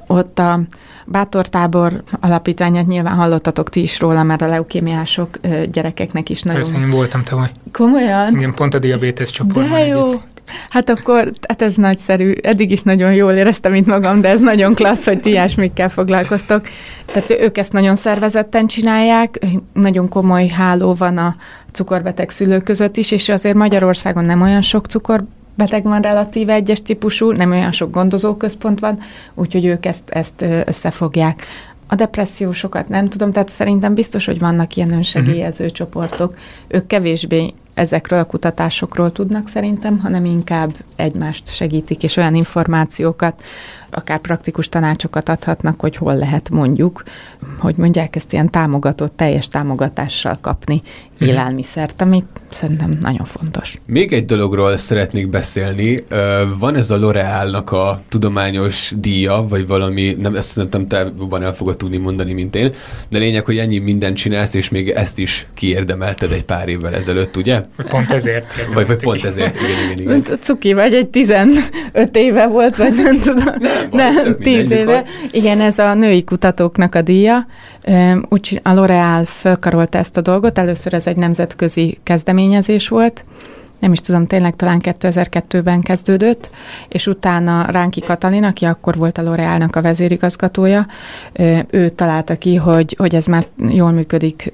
ott a Bátortábor alapítványát nyilván hallottatok ti is róla, mert a leukémiások gyerekeknek is nagyon... Persze, én voltam tavaly. Komolyan? Igen, pont a diabétesz csoportban. De jó. Egyébként. Hát akkor, hát ez nagyszerű. Eddig is nagyon jól éreztem, mint magam, de ez nagyon klassz, hogy ti ilyesmikkel foglalkoztok. Tehát ők ezt nagyon szervezetten csinálják, nagyon komoly háló van a cukorbeteg szülők között is, és azért Magyarországon nem olyan sok cukor beteg van relatíve egyes típusú, nem olyan sok gondozóközpont van, úgyhogy ők ezt, ezt összefogják. A depressziósokat nem tudom, tehát szerintem biztos, hogy vannak ilyen önsegélyező uh-huh. csoportok. Ők kevésbé ezekről a kutatásokról tudnak szerintem, hanem inkább egymást segítik, és olyan információkat, akár praktikus tanácsokat adhatnak, hogy hol lehet mondjuk, hogy mondják ezt ilyen támogatott, teljes támogatással kapni mhm. élelmiszert, amit szerintem nagyon fontos. Még egy dologról szeretnék beszélni. Van ez a L'Orealnak a tudományos díja, vagy valami, nem, ezt nem te jobban el fogod tudni mondani, mint én, de lényeg, hogy ennyi mindent csinálsz, és még ezt is kiérdemelted egy pár évvel ezelőtt, ugye? Pont ezért. Vagy, vagy pont ezért, igen, igen, igen. Cuki vagy, egy 15 éve volt, vagy nem tudom. Nem, nem 10 éve. Van. Igen, ez a női kutatóknak a díja. Úgy a L'Oreal felkarolta ezt a dolgot, először ez egy nemzetközi kezdeményezés volt, nem is tudom, tényleg talán 2002-ben kezdődött, és utána Ránki Katalin, aki akkor volt a L'Orealnak a vezérigazgatója, ő találta ki, hogy, hogy ez már jól működik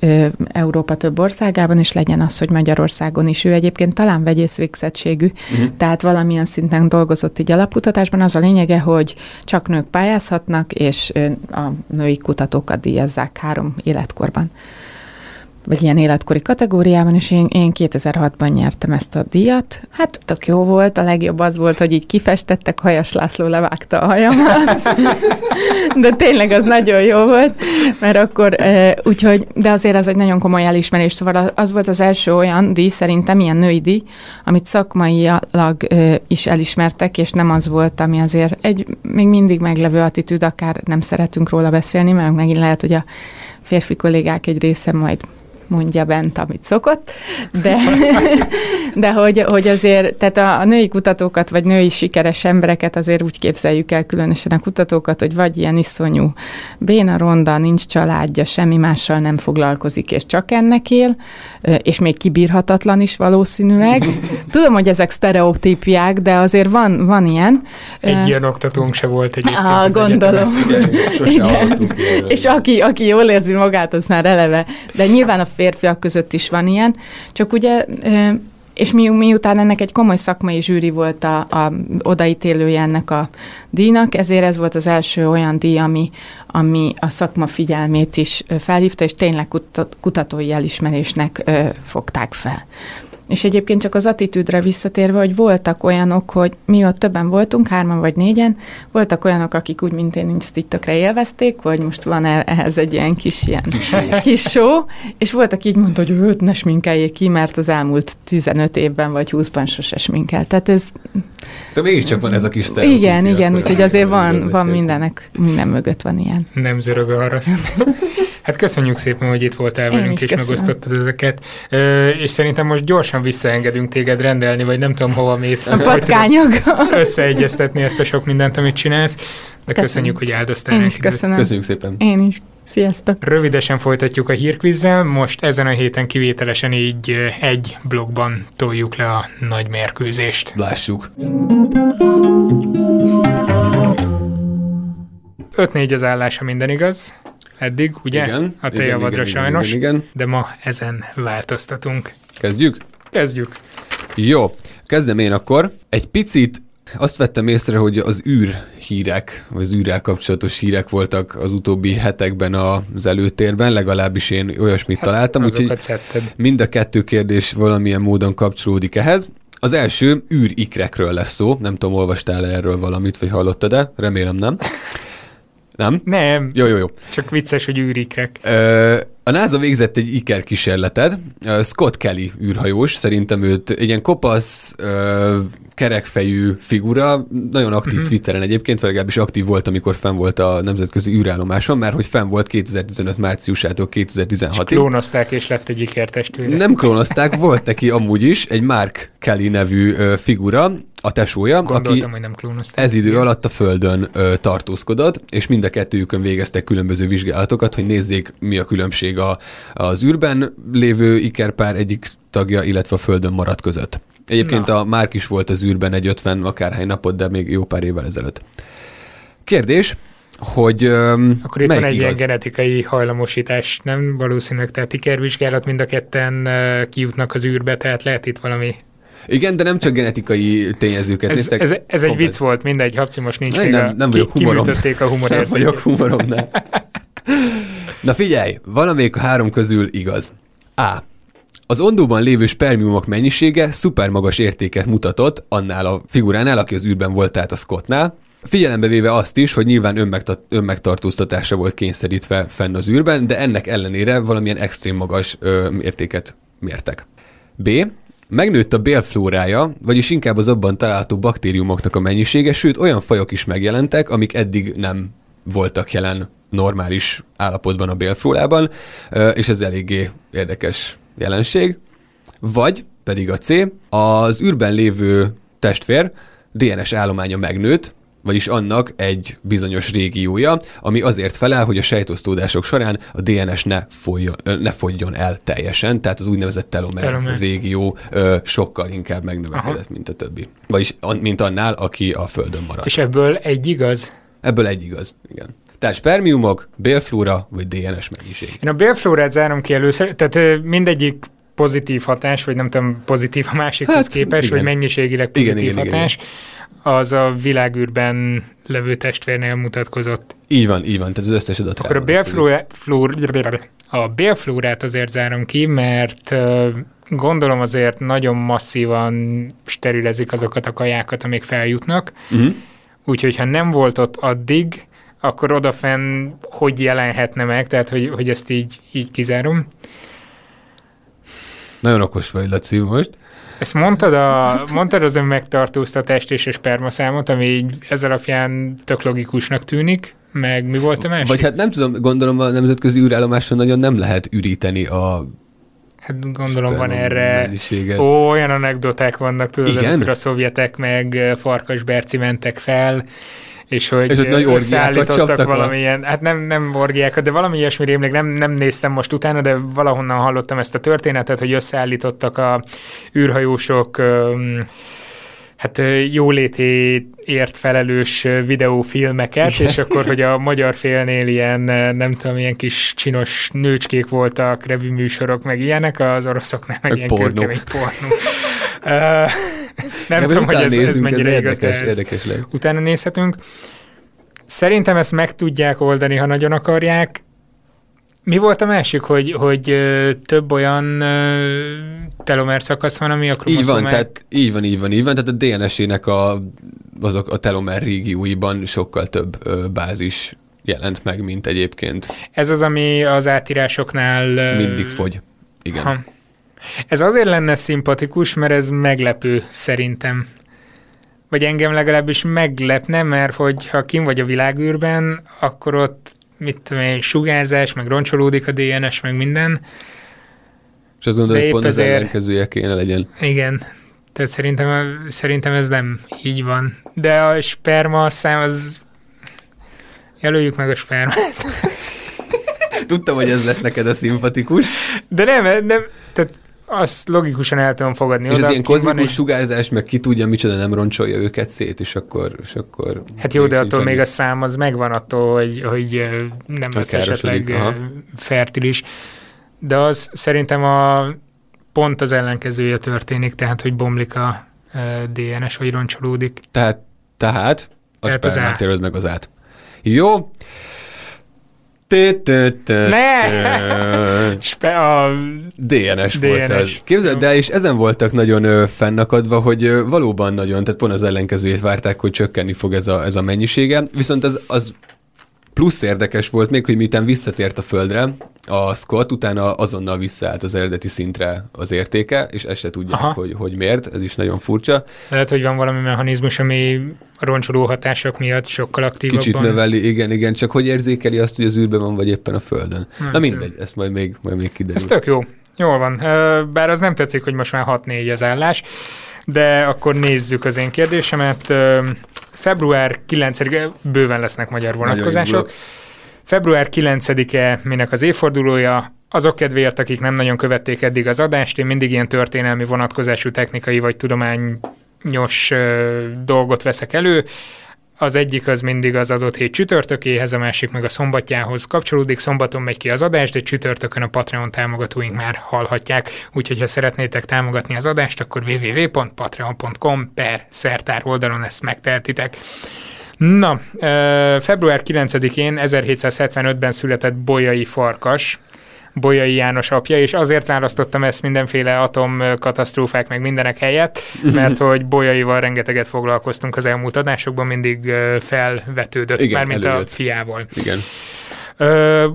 Európa több országában, és legyen az, hogy Magyarországon is. Ő egyébként talán vegyész végzettségű, uh-huh. tehát valamilyen szinten dolgozott így alapkutatásban. Az a lényege, hogy csak nők pályázhatnak, és a női kutatókat díjazzák három életkorban vagy ilyen életkori kategóriában, és én, én 2006-ban nyertem ezt a díjat. Hát tök jó volt, a legjobb az volt, hogy így kifestettek, Hajas László levágta a hajamat. De tényleg az nagyon jó volt, mert akkor úgyhogy, de azért az egy nagyon komoly elismerés, szóval az volt az első olyan díj, szerintem ilyen női díj, amit szakmailag is elismertek, és nem az volt, ami azért egy még mindig meglevő attitűd, akár nem szeretünk róla beszélni, mert megint lehet, hogy a férfi kollégák egy része majd mondja bent, amit szokott, de, de hogy, hogy azért, tehát a, a női kutatókat, vagy női sikeres embereket azért úgy képzeljük el, különösen a kutatókat, hogy vagy ilyen iszonyú béna ronda, nincs családja, semmi mással nem foglalkozik, és csak ennek él, és még kibírhatatlan is valószínűleg. Tudom, hogy ezek sztereotípiák, de azért van, van ilyen. Egy ilyen oktatónk se volt egyébként. Ah, gondolom. Igen, Igen. És aki, aki jól érzi magát, az már eleve. De nyilván a férfiak között is van ilyen, csak ugye és mi, miután ennek egy komoly szakmai zsűri volt a, a odaítélője ennek a díjnak, ezért ez volt az első olyan díj, ami, ami a szakma figyelmét is felhívta, és tényleg kutatói elismerésnek ö, fogták fel. És egyébként csak az attitűdre visszatérve, hogy voltak olyanok, hogy mi ott többen voltunk, hárman vagy négyen, voltak olyanok, akik úgy, mint én, ezt így tökre élvezték, hogy most van -e ehhez egy ilyen kis ilyen kis show, és voltak így mondta, hogy őt ne sminkeljék ki, mert az elmúlt 15 évben vagy 20-ban sose sminkel. Tehát ez... De mégiscsak van ez a kis Igen, igen, úgyhogy azért van, van mindenek, minden mögött van ilyen. Nem zörög arra. Hát köszönjük szépen, hogy itt voltál velünk, és köszönöm. megosztottad ezeket. És szerintem most gyorsan visszaengedünk téged rendelni, vagy nem tudom, hova mész. A patkányok. Összeegyeztetni ezt a sok mindent, amit csinálsz. De köszönöm. köszönjük, hogy áldoztál Én is köszönöm. Köszönjük szépen. Én is. Sziasztok! Rövidesen folytatjuk a hírkvizzel, most ezen a héten kivételesen így egy blogban toljuk le a nagy mérkőzést. Lássuk! 5-4 az állása minden igaz eddig, ugye? Igen. A te igen, javadra igen, sajnos. Igen, igen, de ma ezen változtatunk. Kezdjük? Kezdjük. Jó, kezdem én akkor. Egy picit azt vettem észre, hogy az űr hírek, vagy az űrrel kapcsolatos hírek voltak az utóbbi hetekben az előtérben, legalábbis én olyasmit hát találtam, úgyhogy szedted. mind a kettő kérdés valamilyen módon kapcsolódik ehhez. Az első űrikrekről lesz szó, nem tudom, olvastál erről valamit, vagy hallottad-e? Remélem nem. Nem? Nem. Jó, jó, jó. Csak vicces, hogy űrikrek. A NASA végzett egy iker kísérletet. Scott Kelly űrhajós, szerintem őt egy ilyen kopasz, kerekfejű figura, nagyon aktív uh-huh. Twitteren egyébként, vagy legalábbis aktív volt, amikor fenn volt a nemzetközi űrállomáson, mert hogy fenn volt 2015 márciusától 2016-ig. klónozták, és lett egy ikertestvére. Nem klónozták, volt neki amúgy is egy Mark Kelly nevű figura, a tesója, Gondoltam, aki hogy nem klónozták. ez idő alatt a Földön ö, tartózkodott, és mind a kettőjükön végeztek különböző vizsgálatokat, hogy nézzék, mi a különbség a, az űrben lévő ikerpár egyik tagja, illetve a Földön maradt között. Egyébként Na. a Márk is volt az űrben egy 50 akárhány napot, de még jó pár évvel ezelőtt. Kérdés, hogy öm, Akkor itt van egy ilyen igaz? genetikai hajlamosítás, nem valószínűleg, tehát ikervizsgálat mind a ketten kijutnak az űrbe, tehát lehet itt valami. Igen, de nem csak genetikai tényezőket Ez, néztek. ez, ez egy vicc volt, mindegy, Habci most nincs Nem, nem, a, nem vagyok humorom. a Nem humorérzéket. vagyok humoromnál. Na figyelj, valamelyik a három közül igaz. A. Az ondóban lévő spermiumok mennyisége szuper magas értéket mutatott annál a figuránál, aki az űrben volt, tehát a Scottnál. Figyelembe véve azt is, hogy nyilván önmegta- önmegtartóztatásra volt kényszerítve fenn az űrben, de ennek ellenére valamilyen extrém magas ö, értéket mértek. B. Megnőtt a bélflórája, vagyis inkább az abban található baktériumoknak a mennyisége, sőt olyan fajok is megjelentek, amik eddig nem voltak jelen normális állapotban a bélflórában, és ez eléggé érdekes jelenség. Vagy pedig a C, az űrben lévő testvér DNS állománya megnőtt, vagyis annak egy bizonyos régiója, ami azért felel, hogy a sejtosztódások során a DNS ne, folyjon, ne fogjon el teljesen, tehát az úgynevezett telomer, Telomer. régió ö, sokkal inkább megnövekedett, Aha. mint a többi. Vagyis mint annál, aki a Földön maradt. És ebből egy igaz? Ebből egy igaz, igen. Tehát spermiumok, bélflóra vagy DNS mennyiség. Én a bélflórát zárom ki először, tehát mindegyik pozitív hatás, vagy nem tudom, pozitív a másikhoz Hát, képest, igen. vagy mennyiségileg Igen, pozitív igen, igen, hatás, az a világűrben levő testvérnél mutatkozott. Így van, így van, tehát az összes adat Akkor a bélflórát, flór, a bélflórát azért zárom ki, mert gondolom azért nagyon masszívan sterilezik azokat a kajákat, amik feljutnak, Uh-huh. úgyhogy ha nem volt ott addig, akkor odafenn hogy jelenhetne meg, tehát hogy, hogy ezt így, így kizárom. Nagyon okos vagy, Laci, most. Ezt mondtad, a, mondtad az önmegtartóztatást és a spermaszámot, ami így ez alapján tök logikusnak tűnik, meg mi volt a másik? Vagy hát nem tudom, gondolom a nemzetközi űrállomáson nagyon nem lehet üríteni a Hát gondolom van erre... mennyiséget. Ó, olyan anekdoták vannak, tudod, Igen? amikor a szovjetek meg ö, farkasberci mentek fel, és hogy, És ott nagy összeállítottak valamilyen, hát nem, nem orgiákat, de valami ilyesmi rémlik, nem, nem néztem most utána, de valahonnan hallottam ezt a történetet, hogy összeállítottak a űrhajósok hát jólétéért felelős videófilmeket, Igen. és akkor, hogy a magyar félnél ilyen, nem tudom, ilyen kis csinos nőcskék voltak, revűműsorok, meg ilyenek, az oroszoknál meg, Meg ilyen pornó. pornó. Nem Ja, tudom, hogy ez, ez nézzünk, mennyire igaz, de érdekes, ez érdekes lehet. utána nézhetünk. Szerintem ezt meg tudják oldani, ha nagyon akarják. Mi volt a másik, hogy, hogy több olyan telomer szakasz van, ami a Így kromoszomák... van, tehát így van, így van, így van, tehát a DNS-ének a, azok a telomer régióiban sokkal több ö, bázis jelent meg, mint egyébként. Ez az, ami az átírásoknál... Mindig fogy. Igen. Ha. Ez azért lenne szimpatikus, mert ez meglepő szerintem. Vagy engem legalábbis meglepne, mert hogy ha kim vagy a világűrben, akkor ott mit tudom én, sugárzás, meg roncsolódik a DNS, meg minden. És azt gondolod, hogy pont az ezért- ellenkezője kéne legyen. Igen. Tehát szerintem, szerintem ez nem így van. De a sperma szám az... Jelöljük meg a spermát. Tudtam, hogy ez lesz neked a szimpatikus. De nem, nem, tehát azt logikusan el tudom fogadni. És az Oda ilyen kint van kozmikus egy- sugárzás, meg ki tudja, micsoda nem roncsolja őket szét, és akkor... És akkor Hát jó, de attól még a szám az megvan attól, hogy, hogy nem lesz esetleg aha. fertilis. De az szerintem a pont az ellenkezője történik, tehát hogy bomlik a DNS, vagy roncsolódik. Tehát, tehát a Tehát az spermát át. jelöld meg az át. Jó. Ne! A, DNS volt DNS. ez. Képzeld el, és ezen voltak nagyon fennakadva, hogy valóban nagyon, tehát pont az ellenkezőjét várták, hogy csökkenni fog ez a, ez a mennyisége. Viszont az, az plusz érdekes volt még, hogy miután visszatért a Földre, a Scott, utána azonnal visszaállt az eredeti szintre az értéke, és ezt se tudják, hogy, hogy miért, ez is nagyon furcsa. Lehet, hogy van valami mechanizmus, ami roncsoló hatások miatt sokkal aktívabban. Kicsit növeli, igen, igen, csak hogy érzékeli azt, hogy az űrben van, vagy éppen a Földön. Nem Na mindegy, ezt majd még, majd még kiderül. Ez tök jó. Jól van. Bár az nem tetszik, hogy most már 6-4 az állás, de akkor nézzük az én kérdésemet. Február 9-e, bőven lesznek magyar vonatkozások. Február 9-e, minek az évfordulója, azok kedvéért, akik nem nagyon követték eddig az adást, én mindig ilyen történelmi vonatkozású technikai vagy tudományos dolgot veszek elő. Az egyik az mindig az adott hét csütörtökéhez, a másik meg a szombatjához kapcsolódik. Szombaton megy ki az adás, de csütörtökön a Patreon támogatóink már hallhatják. Úgyhogy ha szeretnétek támogatni az adást, akkor www.patreon.com per szertár oldalon ezt megtehetitek. Na, február 9-én 1775-ben született Bolyai Farkas, Bolyai János apja, és azért választottam ezt mindenféle atomkatasztrófák meg mindenek helyett, mert hogy Bolyaival rengeteget foglalkoztunk az elmúlt adásokban, mindig felvetődött, Igen, mármint előjött. a fiával. Igen. Ö,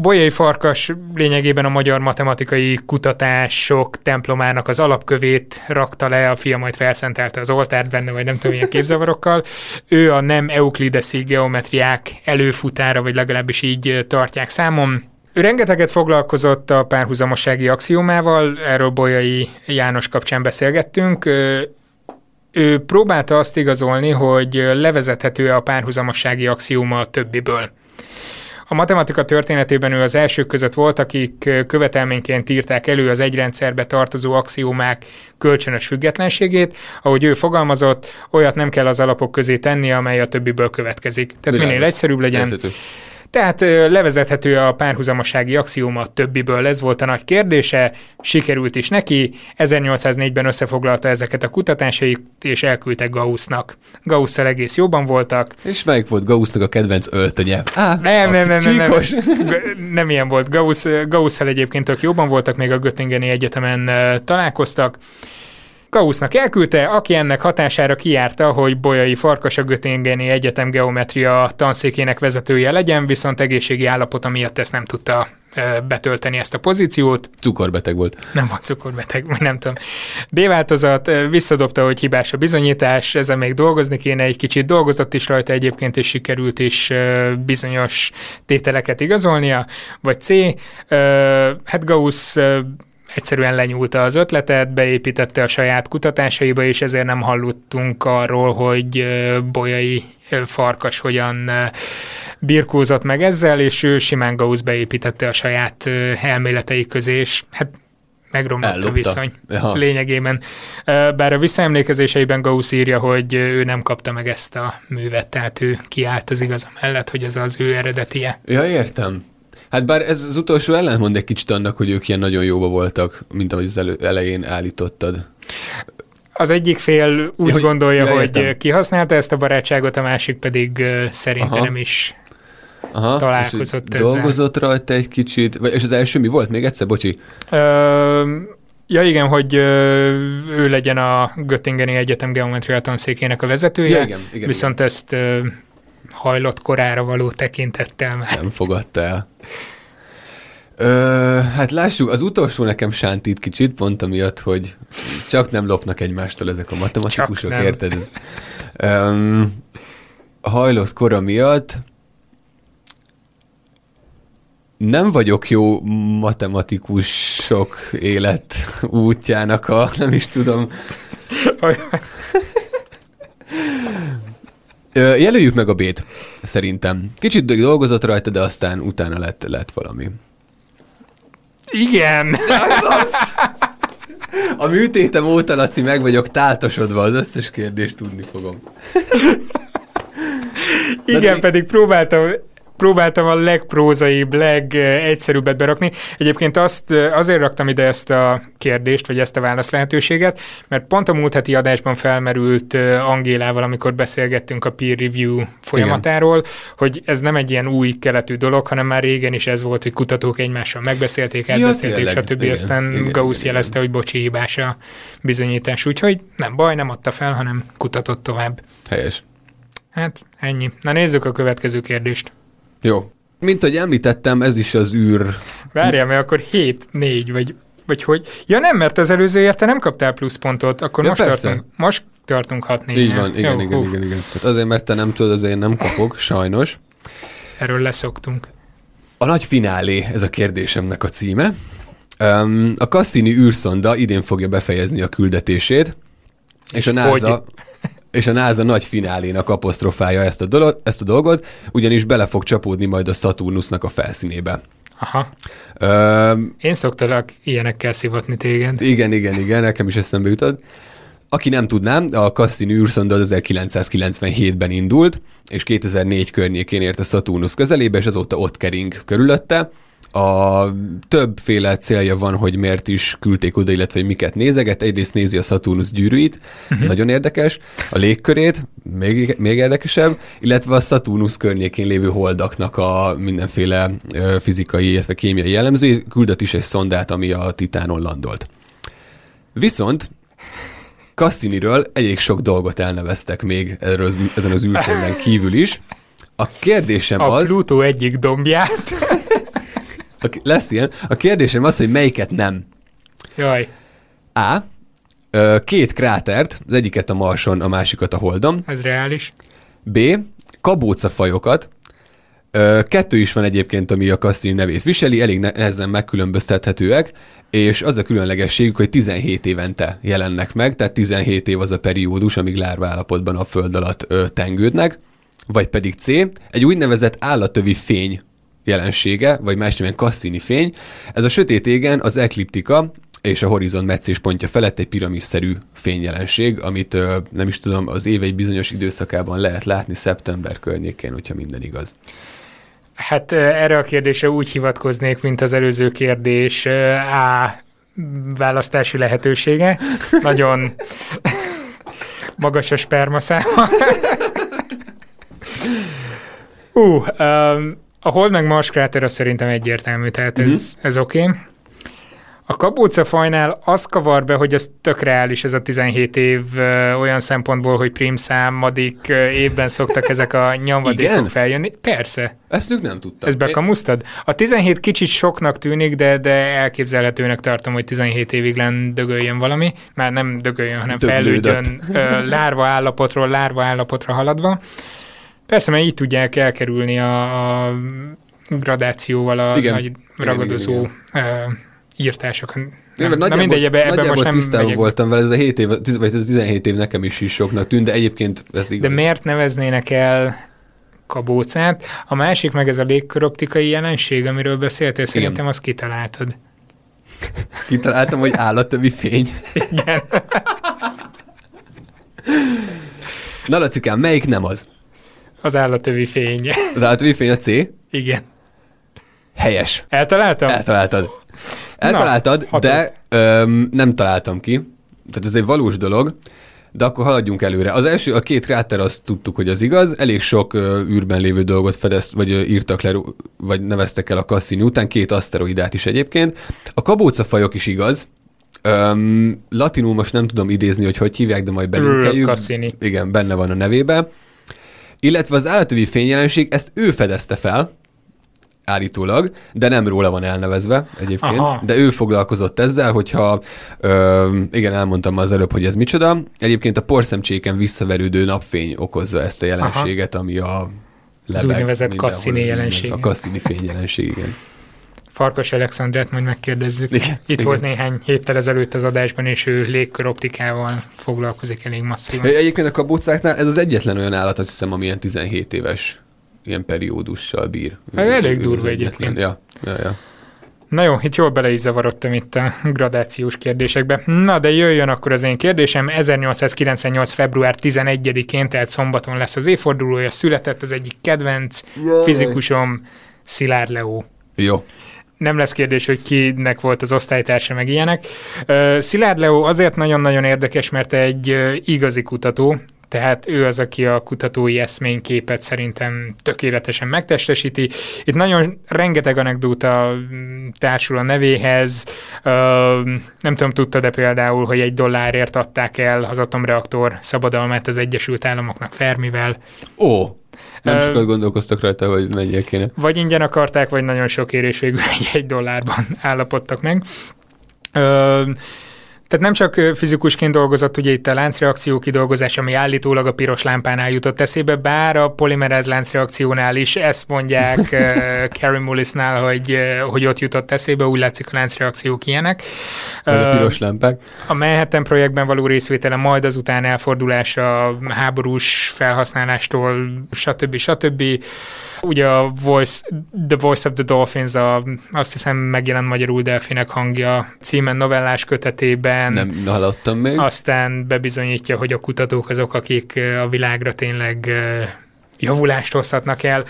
Bolyai Farkas lényegében a magyar matematikai kutatások templomának az alapkövét rakta le, a fia majd felszentelte az oltárt benne, vagy nem tudom, milyen képzavarokkal. Ő a nem euklideszi geometriák előfutára, vagy legalábbis így tartják számon. Ő rengeteget foglalkozott a párhuzamossági axiómával, erről Bolyai János kapcsán beszélgettünk. Ő próbálta azt igazolni, hogy levezethető-e a párhuzamossági axióma a többiből. A matematika történetében ő az elsők között volt, akik követelményként írták elő az egyrendszerbe tartozó axiómák kölcsönös függetlenségét. Ahogy ő fogalmazott, olyat nem kell az alapok közé tenni, amely a többiből következik. Tehát minél egyszerűbb legyen. Értető tehát levezethető a párhuzamossági axióma többiből, ez volt a nagy kérdése, sikerült is neki, 1804-ben összefoglalta ezeket a kutatásait, és elküldte Gaussnak. Gausszal egész jóban voltak. És melyik volt Gaussnak a kedvenc öltönye? Á, nem, nem, nem, nem, nem, nem, nem ilyen volt. Gauss, Gausszal egyébként tök jóban voltak, még a Göttingeni Egyetemen találkoztak, Gaussnak elküldte, aki ennek hatására kiárta, hogy Bolyai Farkas a Göttingeni Egyetem geometria tanszékének vezetője legyen, viszont egészségi állapota miatt ezt nem tudta betölteni ezt a pozíciót. Cukorbeteg volt. Nem volt cukorbeteg, nem tudom. B változat, visszadobta, hogy hibás a bizonyítás, ezen még dolgozni kéne, egy kicsit dolgozott is rajta egyébként, és sikerült is bizonyos tételeket igazolnia, vagy C, hát Gauss egyszerűen lenyúlta az ötletet, beépítette a saját kutatásaiba, és ezért nem hallottunk arról, hogy bolyai farkas hogyan birkózott meg ezzel, és ő simán Gauss beépítette a saját elméletei közé, és hát megromlott Ellopta. a viszony ja. lényegében. Bár a visszaemlékezéseiben Gauss írja, hogy ő nem kapta meg ezt a művet, tehát ő kiállt az igaza mellett, hogy ez az ő eredetie. Ja, értem. Hát bár ez az utolsó ellentmond egy kicsit annak, hogy ők ilyen nagyon jóba voltak, mint ahogy az elő, elején állítottad. Az egyik fél úgy ja, gondolja, ja, hogy kihasználta ezt a barátságot, a másik pedig szerintem Aha. nem is Aha, találkozott ezzel. Dolgozott rajta egy kicsit, és az első mi volt? Még egyszer, bocsi. Ö, ja igen, hogy ő legyen a Göttingeni Egyetem geometria tanszékének a vezetője, ja, igen, igen, viszont igen. ezt hajlott korára való tekintettel már. Nem fogadta el. Ö, hát lássuk, az utolsó nekem sántít kicsit, pont amiatt, hogy csak nem lopnak egymástól ezek a matematikusok, érted? Ö, a hajlott kora miatt nem vagyok jó matematikusok élet útjának a, nem is tudom. Jelöljük meg a B-t, szerintem. Kicsit dolgozott rajta, de aztán utána lett, lett valami. Igen. Az A műtétem óta, Laci, meg vagyok táltosodva, az összes kérdést tudni fogom. Igen, pedig próbáltam próbáltam a legprózaibb, legegyszerűbbet berakni. Egyébként azt azért raktam ide ezt a kérdést, vagy ezt a válasz lehetőséget, mert pont a múlt heti adásban felmerült Angélával, amikor beszélgettünk a peer review folyamatáról, Igen. hogy ez nem egy ilyen új keletű dolog, hanem már régen is ez volt, hogy kutatók egymással megbeszélték, átbeszélték, ja, stb. Igen, Aztán Igen, Gauss Igen, jelezte, hogy bocsi, hibás a bizonyítás. Úgyhogy nem baj, nem adta fel, hanem kutatott tovább. Helyes. Hát ennyi. Na nézzük a következő kérdést. Jó. mint ahogy említettem, ez is az űr... Várjál, mert akkor 7-4, vagy, vagy hogy... Ja nem, mert az előző érte nem kaptál pluszpontot, akkor Ja, most, persze. tartunk, most tartunk 6 4 Így van, igen, igen, igen, igen. Tehát azért, mert te nem tudod, azért nem kapok, sajnos. Erről leszoktunk. A nagy finálé, ez a kérdésemnek a címe. Um, a Cassini űrszonda idén fogja befejezni a küldetését, és a NASA, hogy? És a NASA nagy finálénak apostrofálja ezt a, dolog, ezt a dolgot, ugyanis bele fog csapódni majd a Saturnusnak a felszínébe. Aha. Um, Én szoktalak ilyenekkel szivatni téged. igen, igen, igen, nekem is eszembe jutott. Aki nem tudná, a Cassini űrszonda az 1997-ben indult, és 2004 környékén ért a Saturnus közelébe, és azóta ott kering körülötte. A többféle célja van, hogy miért is küldték oda, illetve hogy miket nézeget. Egyrészt nézi a Saturnus gyűrűit, uh-huh. nagyon érdekes, a légkörét, még, még érdekesebb, illetve a Saturnus környékén lévő holdaknak a mindenféle fizikai, illetve kémiai jellemzői. Küldött is egy szondát, ami a Titánon landolt. Viszont Cassiniről elég sok dolgot elneveztek még erről, ezen az űrszondán kívül is. A kérdésem A az, Plutó egyik dombját. A, lesz ilyen, a kérdésem az, hogy melyiket nem. Jaj, A. Két krátert, az egyiket a Marson, a másikat a Holdon. ez reális. B. Kabócafajokat. Kettő is van egyébként, ami a Cassini nevét viseli, elég ne- nehezen megkülönböztethetőek, és az a különlegességük, hogy 17 évente jelennek meg, tehát 17 év az a periódus, amíg lárva állapotban a föld alatt tengődnek, vagy pedig C. Egy úgynevezett állatövi fény jelensége, vagy más néven Cassini fény. Ez a sötét égen az ekliptika és a horizont meccéspontja felett egy piramisszerű fényjelenség, amit nem is tudom, az év egy bizonyos időszakában lehet látni szeptember környékén, hogyha minden igaz. Hát erre a kérdésre úgy hivatkoznék, mint az előző kérdés A választási lehetősége. Nagyon magas a spermaszáma. Ú, um, a Hold meg Mars kráter az szerintem egyértelmű, tehát ez, ez oké. Okay. A kabóca fajnál az kavar be, hogy ez tök reális ez a 17 év ö, olyan szempontból, hogy prímszámadik évben szoktak ezek a nyomvadékok feljönni. Persze. Ezt ők nem tudtam. Ez bekamusztad? A 17 kicsit soknak tűnik, de, de elképzelhetőnek tartom, hogy 17 évig len dögöljön valami. Már nem dögöljön, hanem Döglődött. ö, lárva állapotról lárva állapotra haladva. Persze, mert így tudják elkerülni a, a gradációval a Igen. nagy Igen, ragadozó igen, igen, írtásokon. Nem, Nem, nagyjából, na mindegy, ebbe, ebbe nagyjából most nem tisztában megyek. voltam vele, ez a 7 év, vagy ez a 17 év nekem is, is soknak tűnt, de egyébként ez De igaz. miért neveznének el kabócát? A másik meg ez a légköroptikai jelenség, amiről beszéltél, szerintem azt kitaláltad. Kitaláltam, hogy állatövi fény. Igen. Na, Lacikám, melyik nem az? Az állatövi fény. Az állatövi fény a C? Igen. Helyes. Eltaláltam? Eltaláltad. Eltaláltad, Na, de öm, nem találtam ki. Tehát ez egy valós dolog, de akkor haladjunk előre. Az első, a két kráter, azt tudtuk, hogy az igaz. Elég sok ö, űrben lévő dolgot fedezt, vagy ö, írtak le, vagy neveztek el a Cassini után, két aszteroidát is egyébként. A kabócafajok is igaz. Öm, latinul most nem tudom idézni, hogy hogy hívják, de majd belinkeljük. Cassini. Igen, benne van a nevében. Illetve az állatövi fényjelenség, ezt ő fedezte fel, állítólag, de nem róla van elnevezve egyébként, Aha. de ő foglalkozott ezzel, hogyha, ö, igen, elmondtam az előbb, hogy ez micsoda. Egyébként a porszemcséken visszaverődő napfény okozza ezt a jelenséget, Aha. ami a lebeg úgynevezett mindenhol. Cassini jelenség. A Cassini fényjelenség, igen. Farkas Alexandrát majd megkérdezzük. Igen, Itt igen. volt néhány héttel ezelőtt az adásban, és ő légköroptikával foglalkozik elég masszívan. Egyébként a kabucáknál ez az egyetlen olyan állat, azt hiszem, ami ilyen 17 éves ilyen periódussal bír. Ez elég durva egyébként. Ja, ja, ja. Na jó, itt jól bele is zavarodtam itt a gradációs kérdésekbe. Na, de jöjjön akkor az én kérdésem. 1898. február 11-én, tehát szombaton lesz az évfordulója, született az egyik kedvenc fizikusom, Szilárd Leó. Jó. Nem lesz kérdés, hogy kinek volt az osztálytársa, meg ilyenek. Szilárd Leó azért nagyon-nagyon érdekes, mert egy igazi kutató, tehát ő az, aki a kutatói eszményképet szerintem tökéletesen megtestesíti. Itt nagyon rengeteg anekdóta társul a nevéhez. Nem tudom, tudta de például, hogy egy dollárért adták el az atomreaktor szabadalmát az Egyesült Államoknak Fermivel. Ó, nem sokat gondolkoztak rajta, hogy mennyire kéne. Vagy ingyen akarták, vagy nagyon sok érés végül egy, dollárban állapodtak meg. Tehát nem csak fizikusként dolgozott ugye itt a láncreakció kidolgozás, ami állítólag a piros lámpánál jutott eszébe, bár a polimeráz láncreakciónál is ezt mondják Carrie Mullisnál, hogy, hogy ott jutott eszébe, úgy látszik a láncreakciók ilyenek. Vagy a piros lámpák. A Manhattan projektben való részvétele, majd azután elfordulása háborús felhasználástól, stb. stb. Ugye a Voice, The Voice of the Dolphins, a, azt hiszem megjelent magyarul Delfinek hangja címen novellás kötetében. Nem hallottam még. Aztán bebizonyítja, hogy a kutatók azok, akik a világra tényleg javulást hozhatnak el.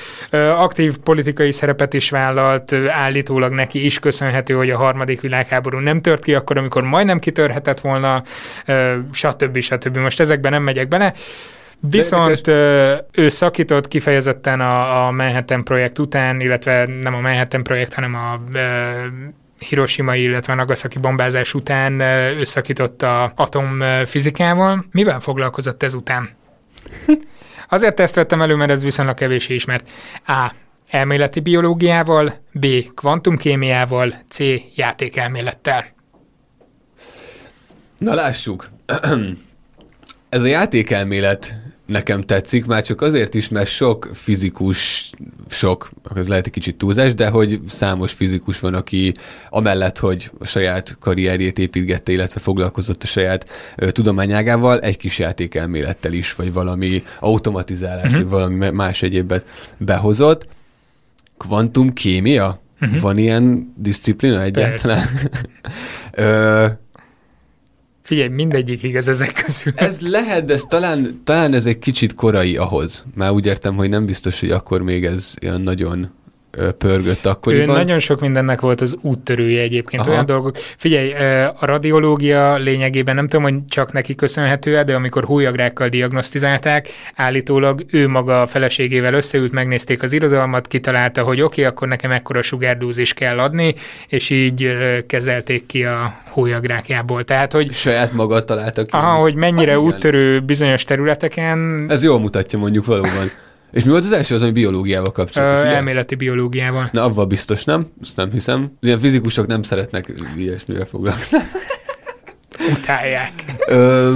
Aktív politikai szerepet is vállalt, állítólag neki is köszönhető, hogy a harmadik világháború nem tört ki akkor, amikor majdnem kitörhetett volna, stb. stb. Most ezekben nem megyek bele. Viszont ő szakított kifejezetten a, a Manhattan projekt után, illetve nem a Manhattan projekt, hanem a Hiroshima, illetve Nagasaki bombázás után ő szakított a atomfizikával. Mivel foglalkozott ezután? Azért ezt vettem elő, mert ez viszonylag kevés ismert. A. Elméleti biológiával, B. Kvantumkémiával, C. Játékelmélettel. Na lássuk. Ez a játékelmélet nekem tetszik, már csak azért is, mert sok fizikus, sok, ez lehet egy kicsit túlzás, de hogy számos fizikus van, aki amellett, hogy a saját karrierjét építgette, illetve foglalkozott a saját ö, tudományágával, egy kis játékelmélettel is, vagy valami automatizálás, uh-huh. vagy valami más egyébet behozott. Kvantumkémia? Uh-huh. Van ilyen disziplina egyáltalán? Ö, Figyelj, mindegyik igaz ezek közül. Ez lehet, de ez talán, talán ez egy kicsit korai ahhoz. Már úgy értem, hogy nem biztos, hogy akkor még ez ilyen nagyon pörgött akkoriban. Ő nagyon sok mindennek volt az úttörője egyébként, Aha. olyan dolgok. Figyelj, a radiológia lényegében nem tudom, hogy csak neki köszönhető de amikor hólyagrákkal diagnosztizálták, állítólag ő maga a feleségével összeült, megnézték az irodalmat, kitalálta, hogy oké, okay, akkor nekem ekkora sugárdúzis kell adni, és így kezelték ki a hólyagrákjából. Tehát, hogy... Saját maga találtak ki. Aha, hogy mennyire úttörő bizonyos területeken. Ez jól mutatja mondjuk valóban. És mi volt az első az, ami biológiával kapcsolatos? Ö, elméleti biológiával. Na, avval biztos nem, azt nem hiszem. Ilyen fizikusok nem szeretnek ilyesmivel foglalkozni. Utálják. Ö...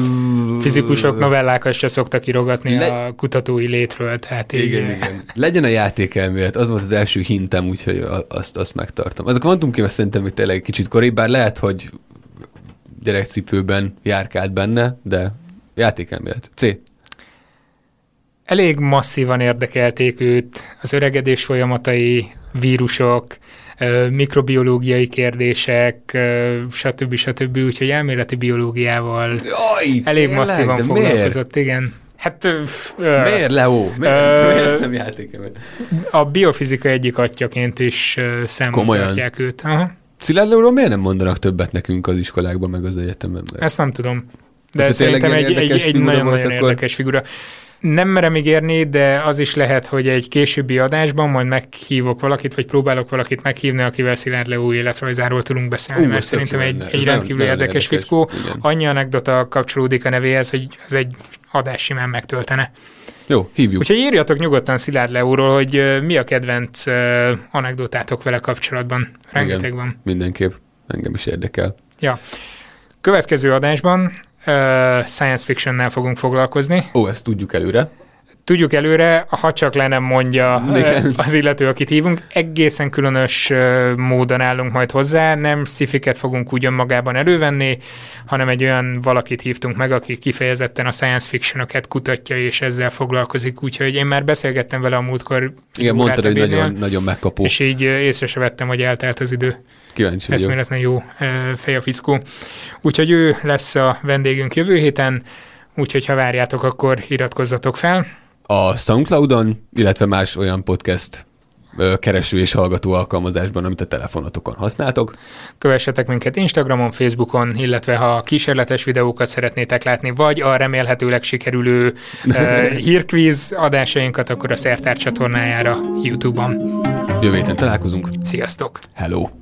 Fizikusok novellákat se szoktak írogatni Le... a kutatói létről, tehát így... Igen, igen. Legyen a játékelmélet, az volt az első hintem, úgyhogy azt, azt megtartom. Ez a kvantumkém szerintem még tényleg kicsit korébb, bár lehet, hogy gyerekcipőben járkált benne, de játékelmélet. C elég masszívan érdekelték őt az öregedés folyamatai, vírusok, mikrobiológiai kérdések, stb. stb. Úgyhogy elméleti biológiával Jaj, elég tényleg, masszívan foglalkozott, miért? igen. Hát, uh, miért, Leo? Miért, uh, miért nem játékem? A biofizika egyik atyaként is számolják őt. Aha. Szilárd Leóról miért nem mondanak többet nekünk az iskolákban, meg az egyetemen? Ezt nem tudom. De hát szerintem egy, egy, egy nagyon-nagyon érdekes figura. Nem merem ígérni, de az is lehet, hogy egy későbbi adásban majd meghívok valakit, vagy próbálok valakit meghívni, akivel Szilárd Leó életrajzáról tudunk beszélni, uh, mert szerintem egy, egy rendkívül érdekes, érdekes fickó. Annyi anekdota kapcsolódik a nevéhez, hogy az egy adás simán megtöltene. Jó, hívjuk. Úgyhogy írjatok nyugodtan Szilárd Leóról, hogy mi a kedvenc anekdotátok vele kapcsolatban. Rengeteg Igen, van. Mindenképp. Engem is érdekel. Ja. Következő adásban science fictionnel fogunk foglalkozni. Ó, ezt tudjuk előre. Tudjuk előre, ha csak le nem mondja Igen. az illető, akit hívunk, egészen különös módon állunk majd hozzá, nem szifiket fogunk úgy önmagában elővenni, hanem egy olyan valakit hívtunk meg, aki kifejezetten a science fiction kutatja, és ezzel foglalkozik, úgyhogy én már beszélgettem vele a múltkor. Igen, mondtad, hogy nagyon, nagyon megkapó. És így észre se vettem, hogy eltelt az idő. Kíváncsi vagyok. Eszméletlen jó fej a fickó. Úgyhogy ő lesz a vendégünk jövő héten, úgyhogy ha várjátok, akkor iratkozzatok fel. A Soundcloudon, illetve más olyan podcast kereső és hallgató alkalmazásban, amit a telefonatokon használtok. Kövessetek minket Instagramon, Facebookon, illetve ha kísérletes videókat szeretnétek látni, vagy a remélhetőleg sikerülő uh, hírkvíz adásainkat, akkor a Szertár csatornájára YouTube-on. Jövő héten találkozunk. Sziasztok! Hello!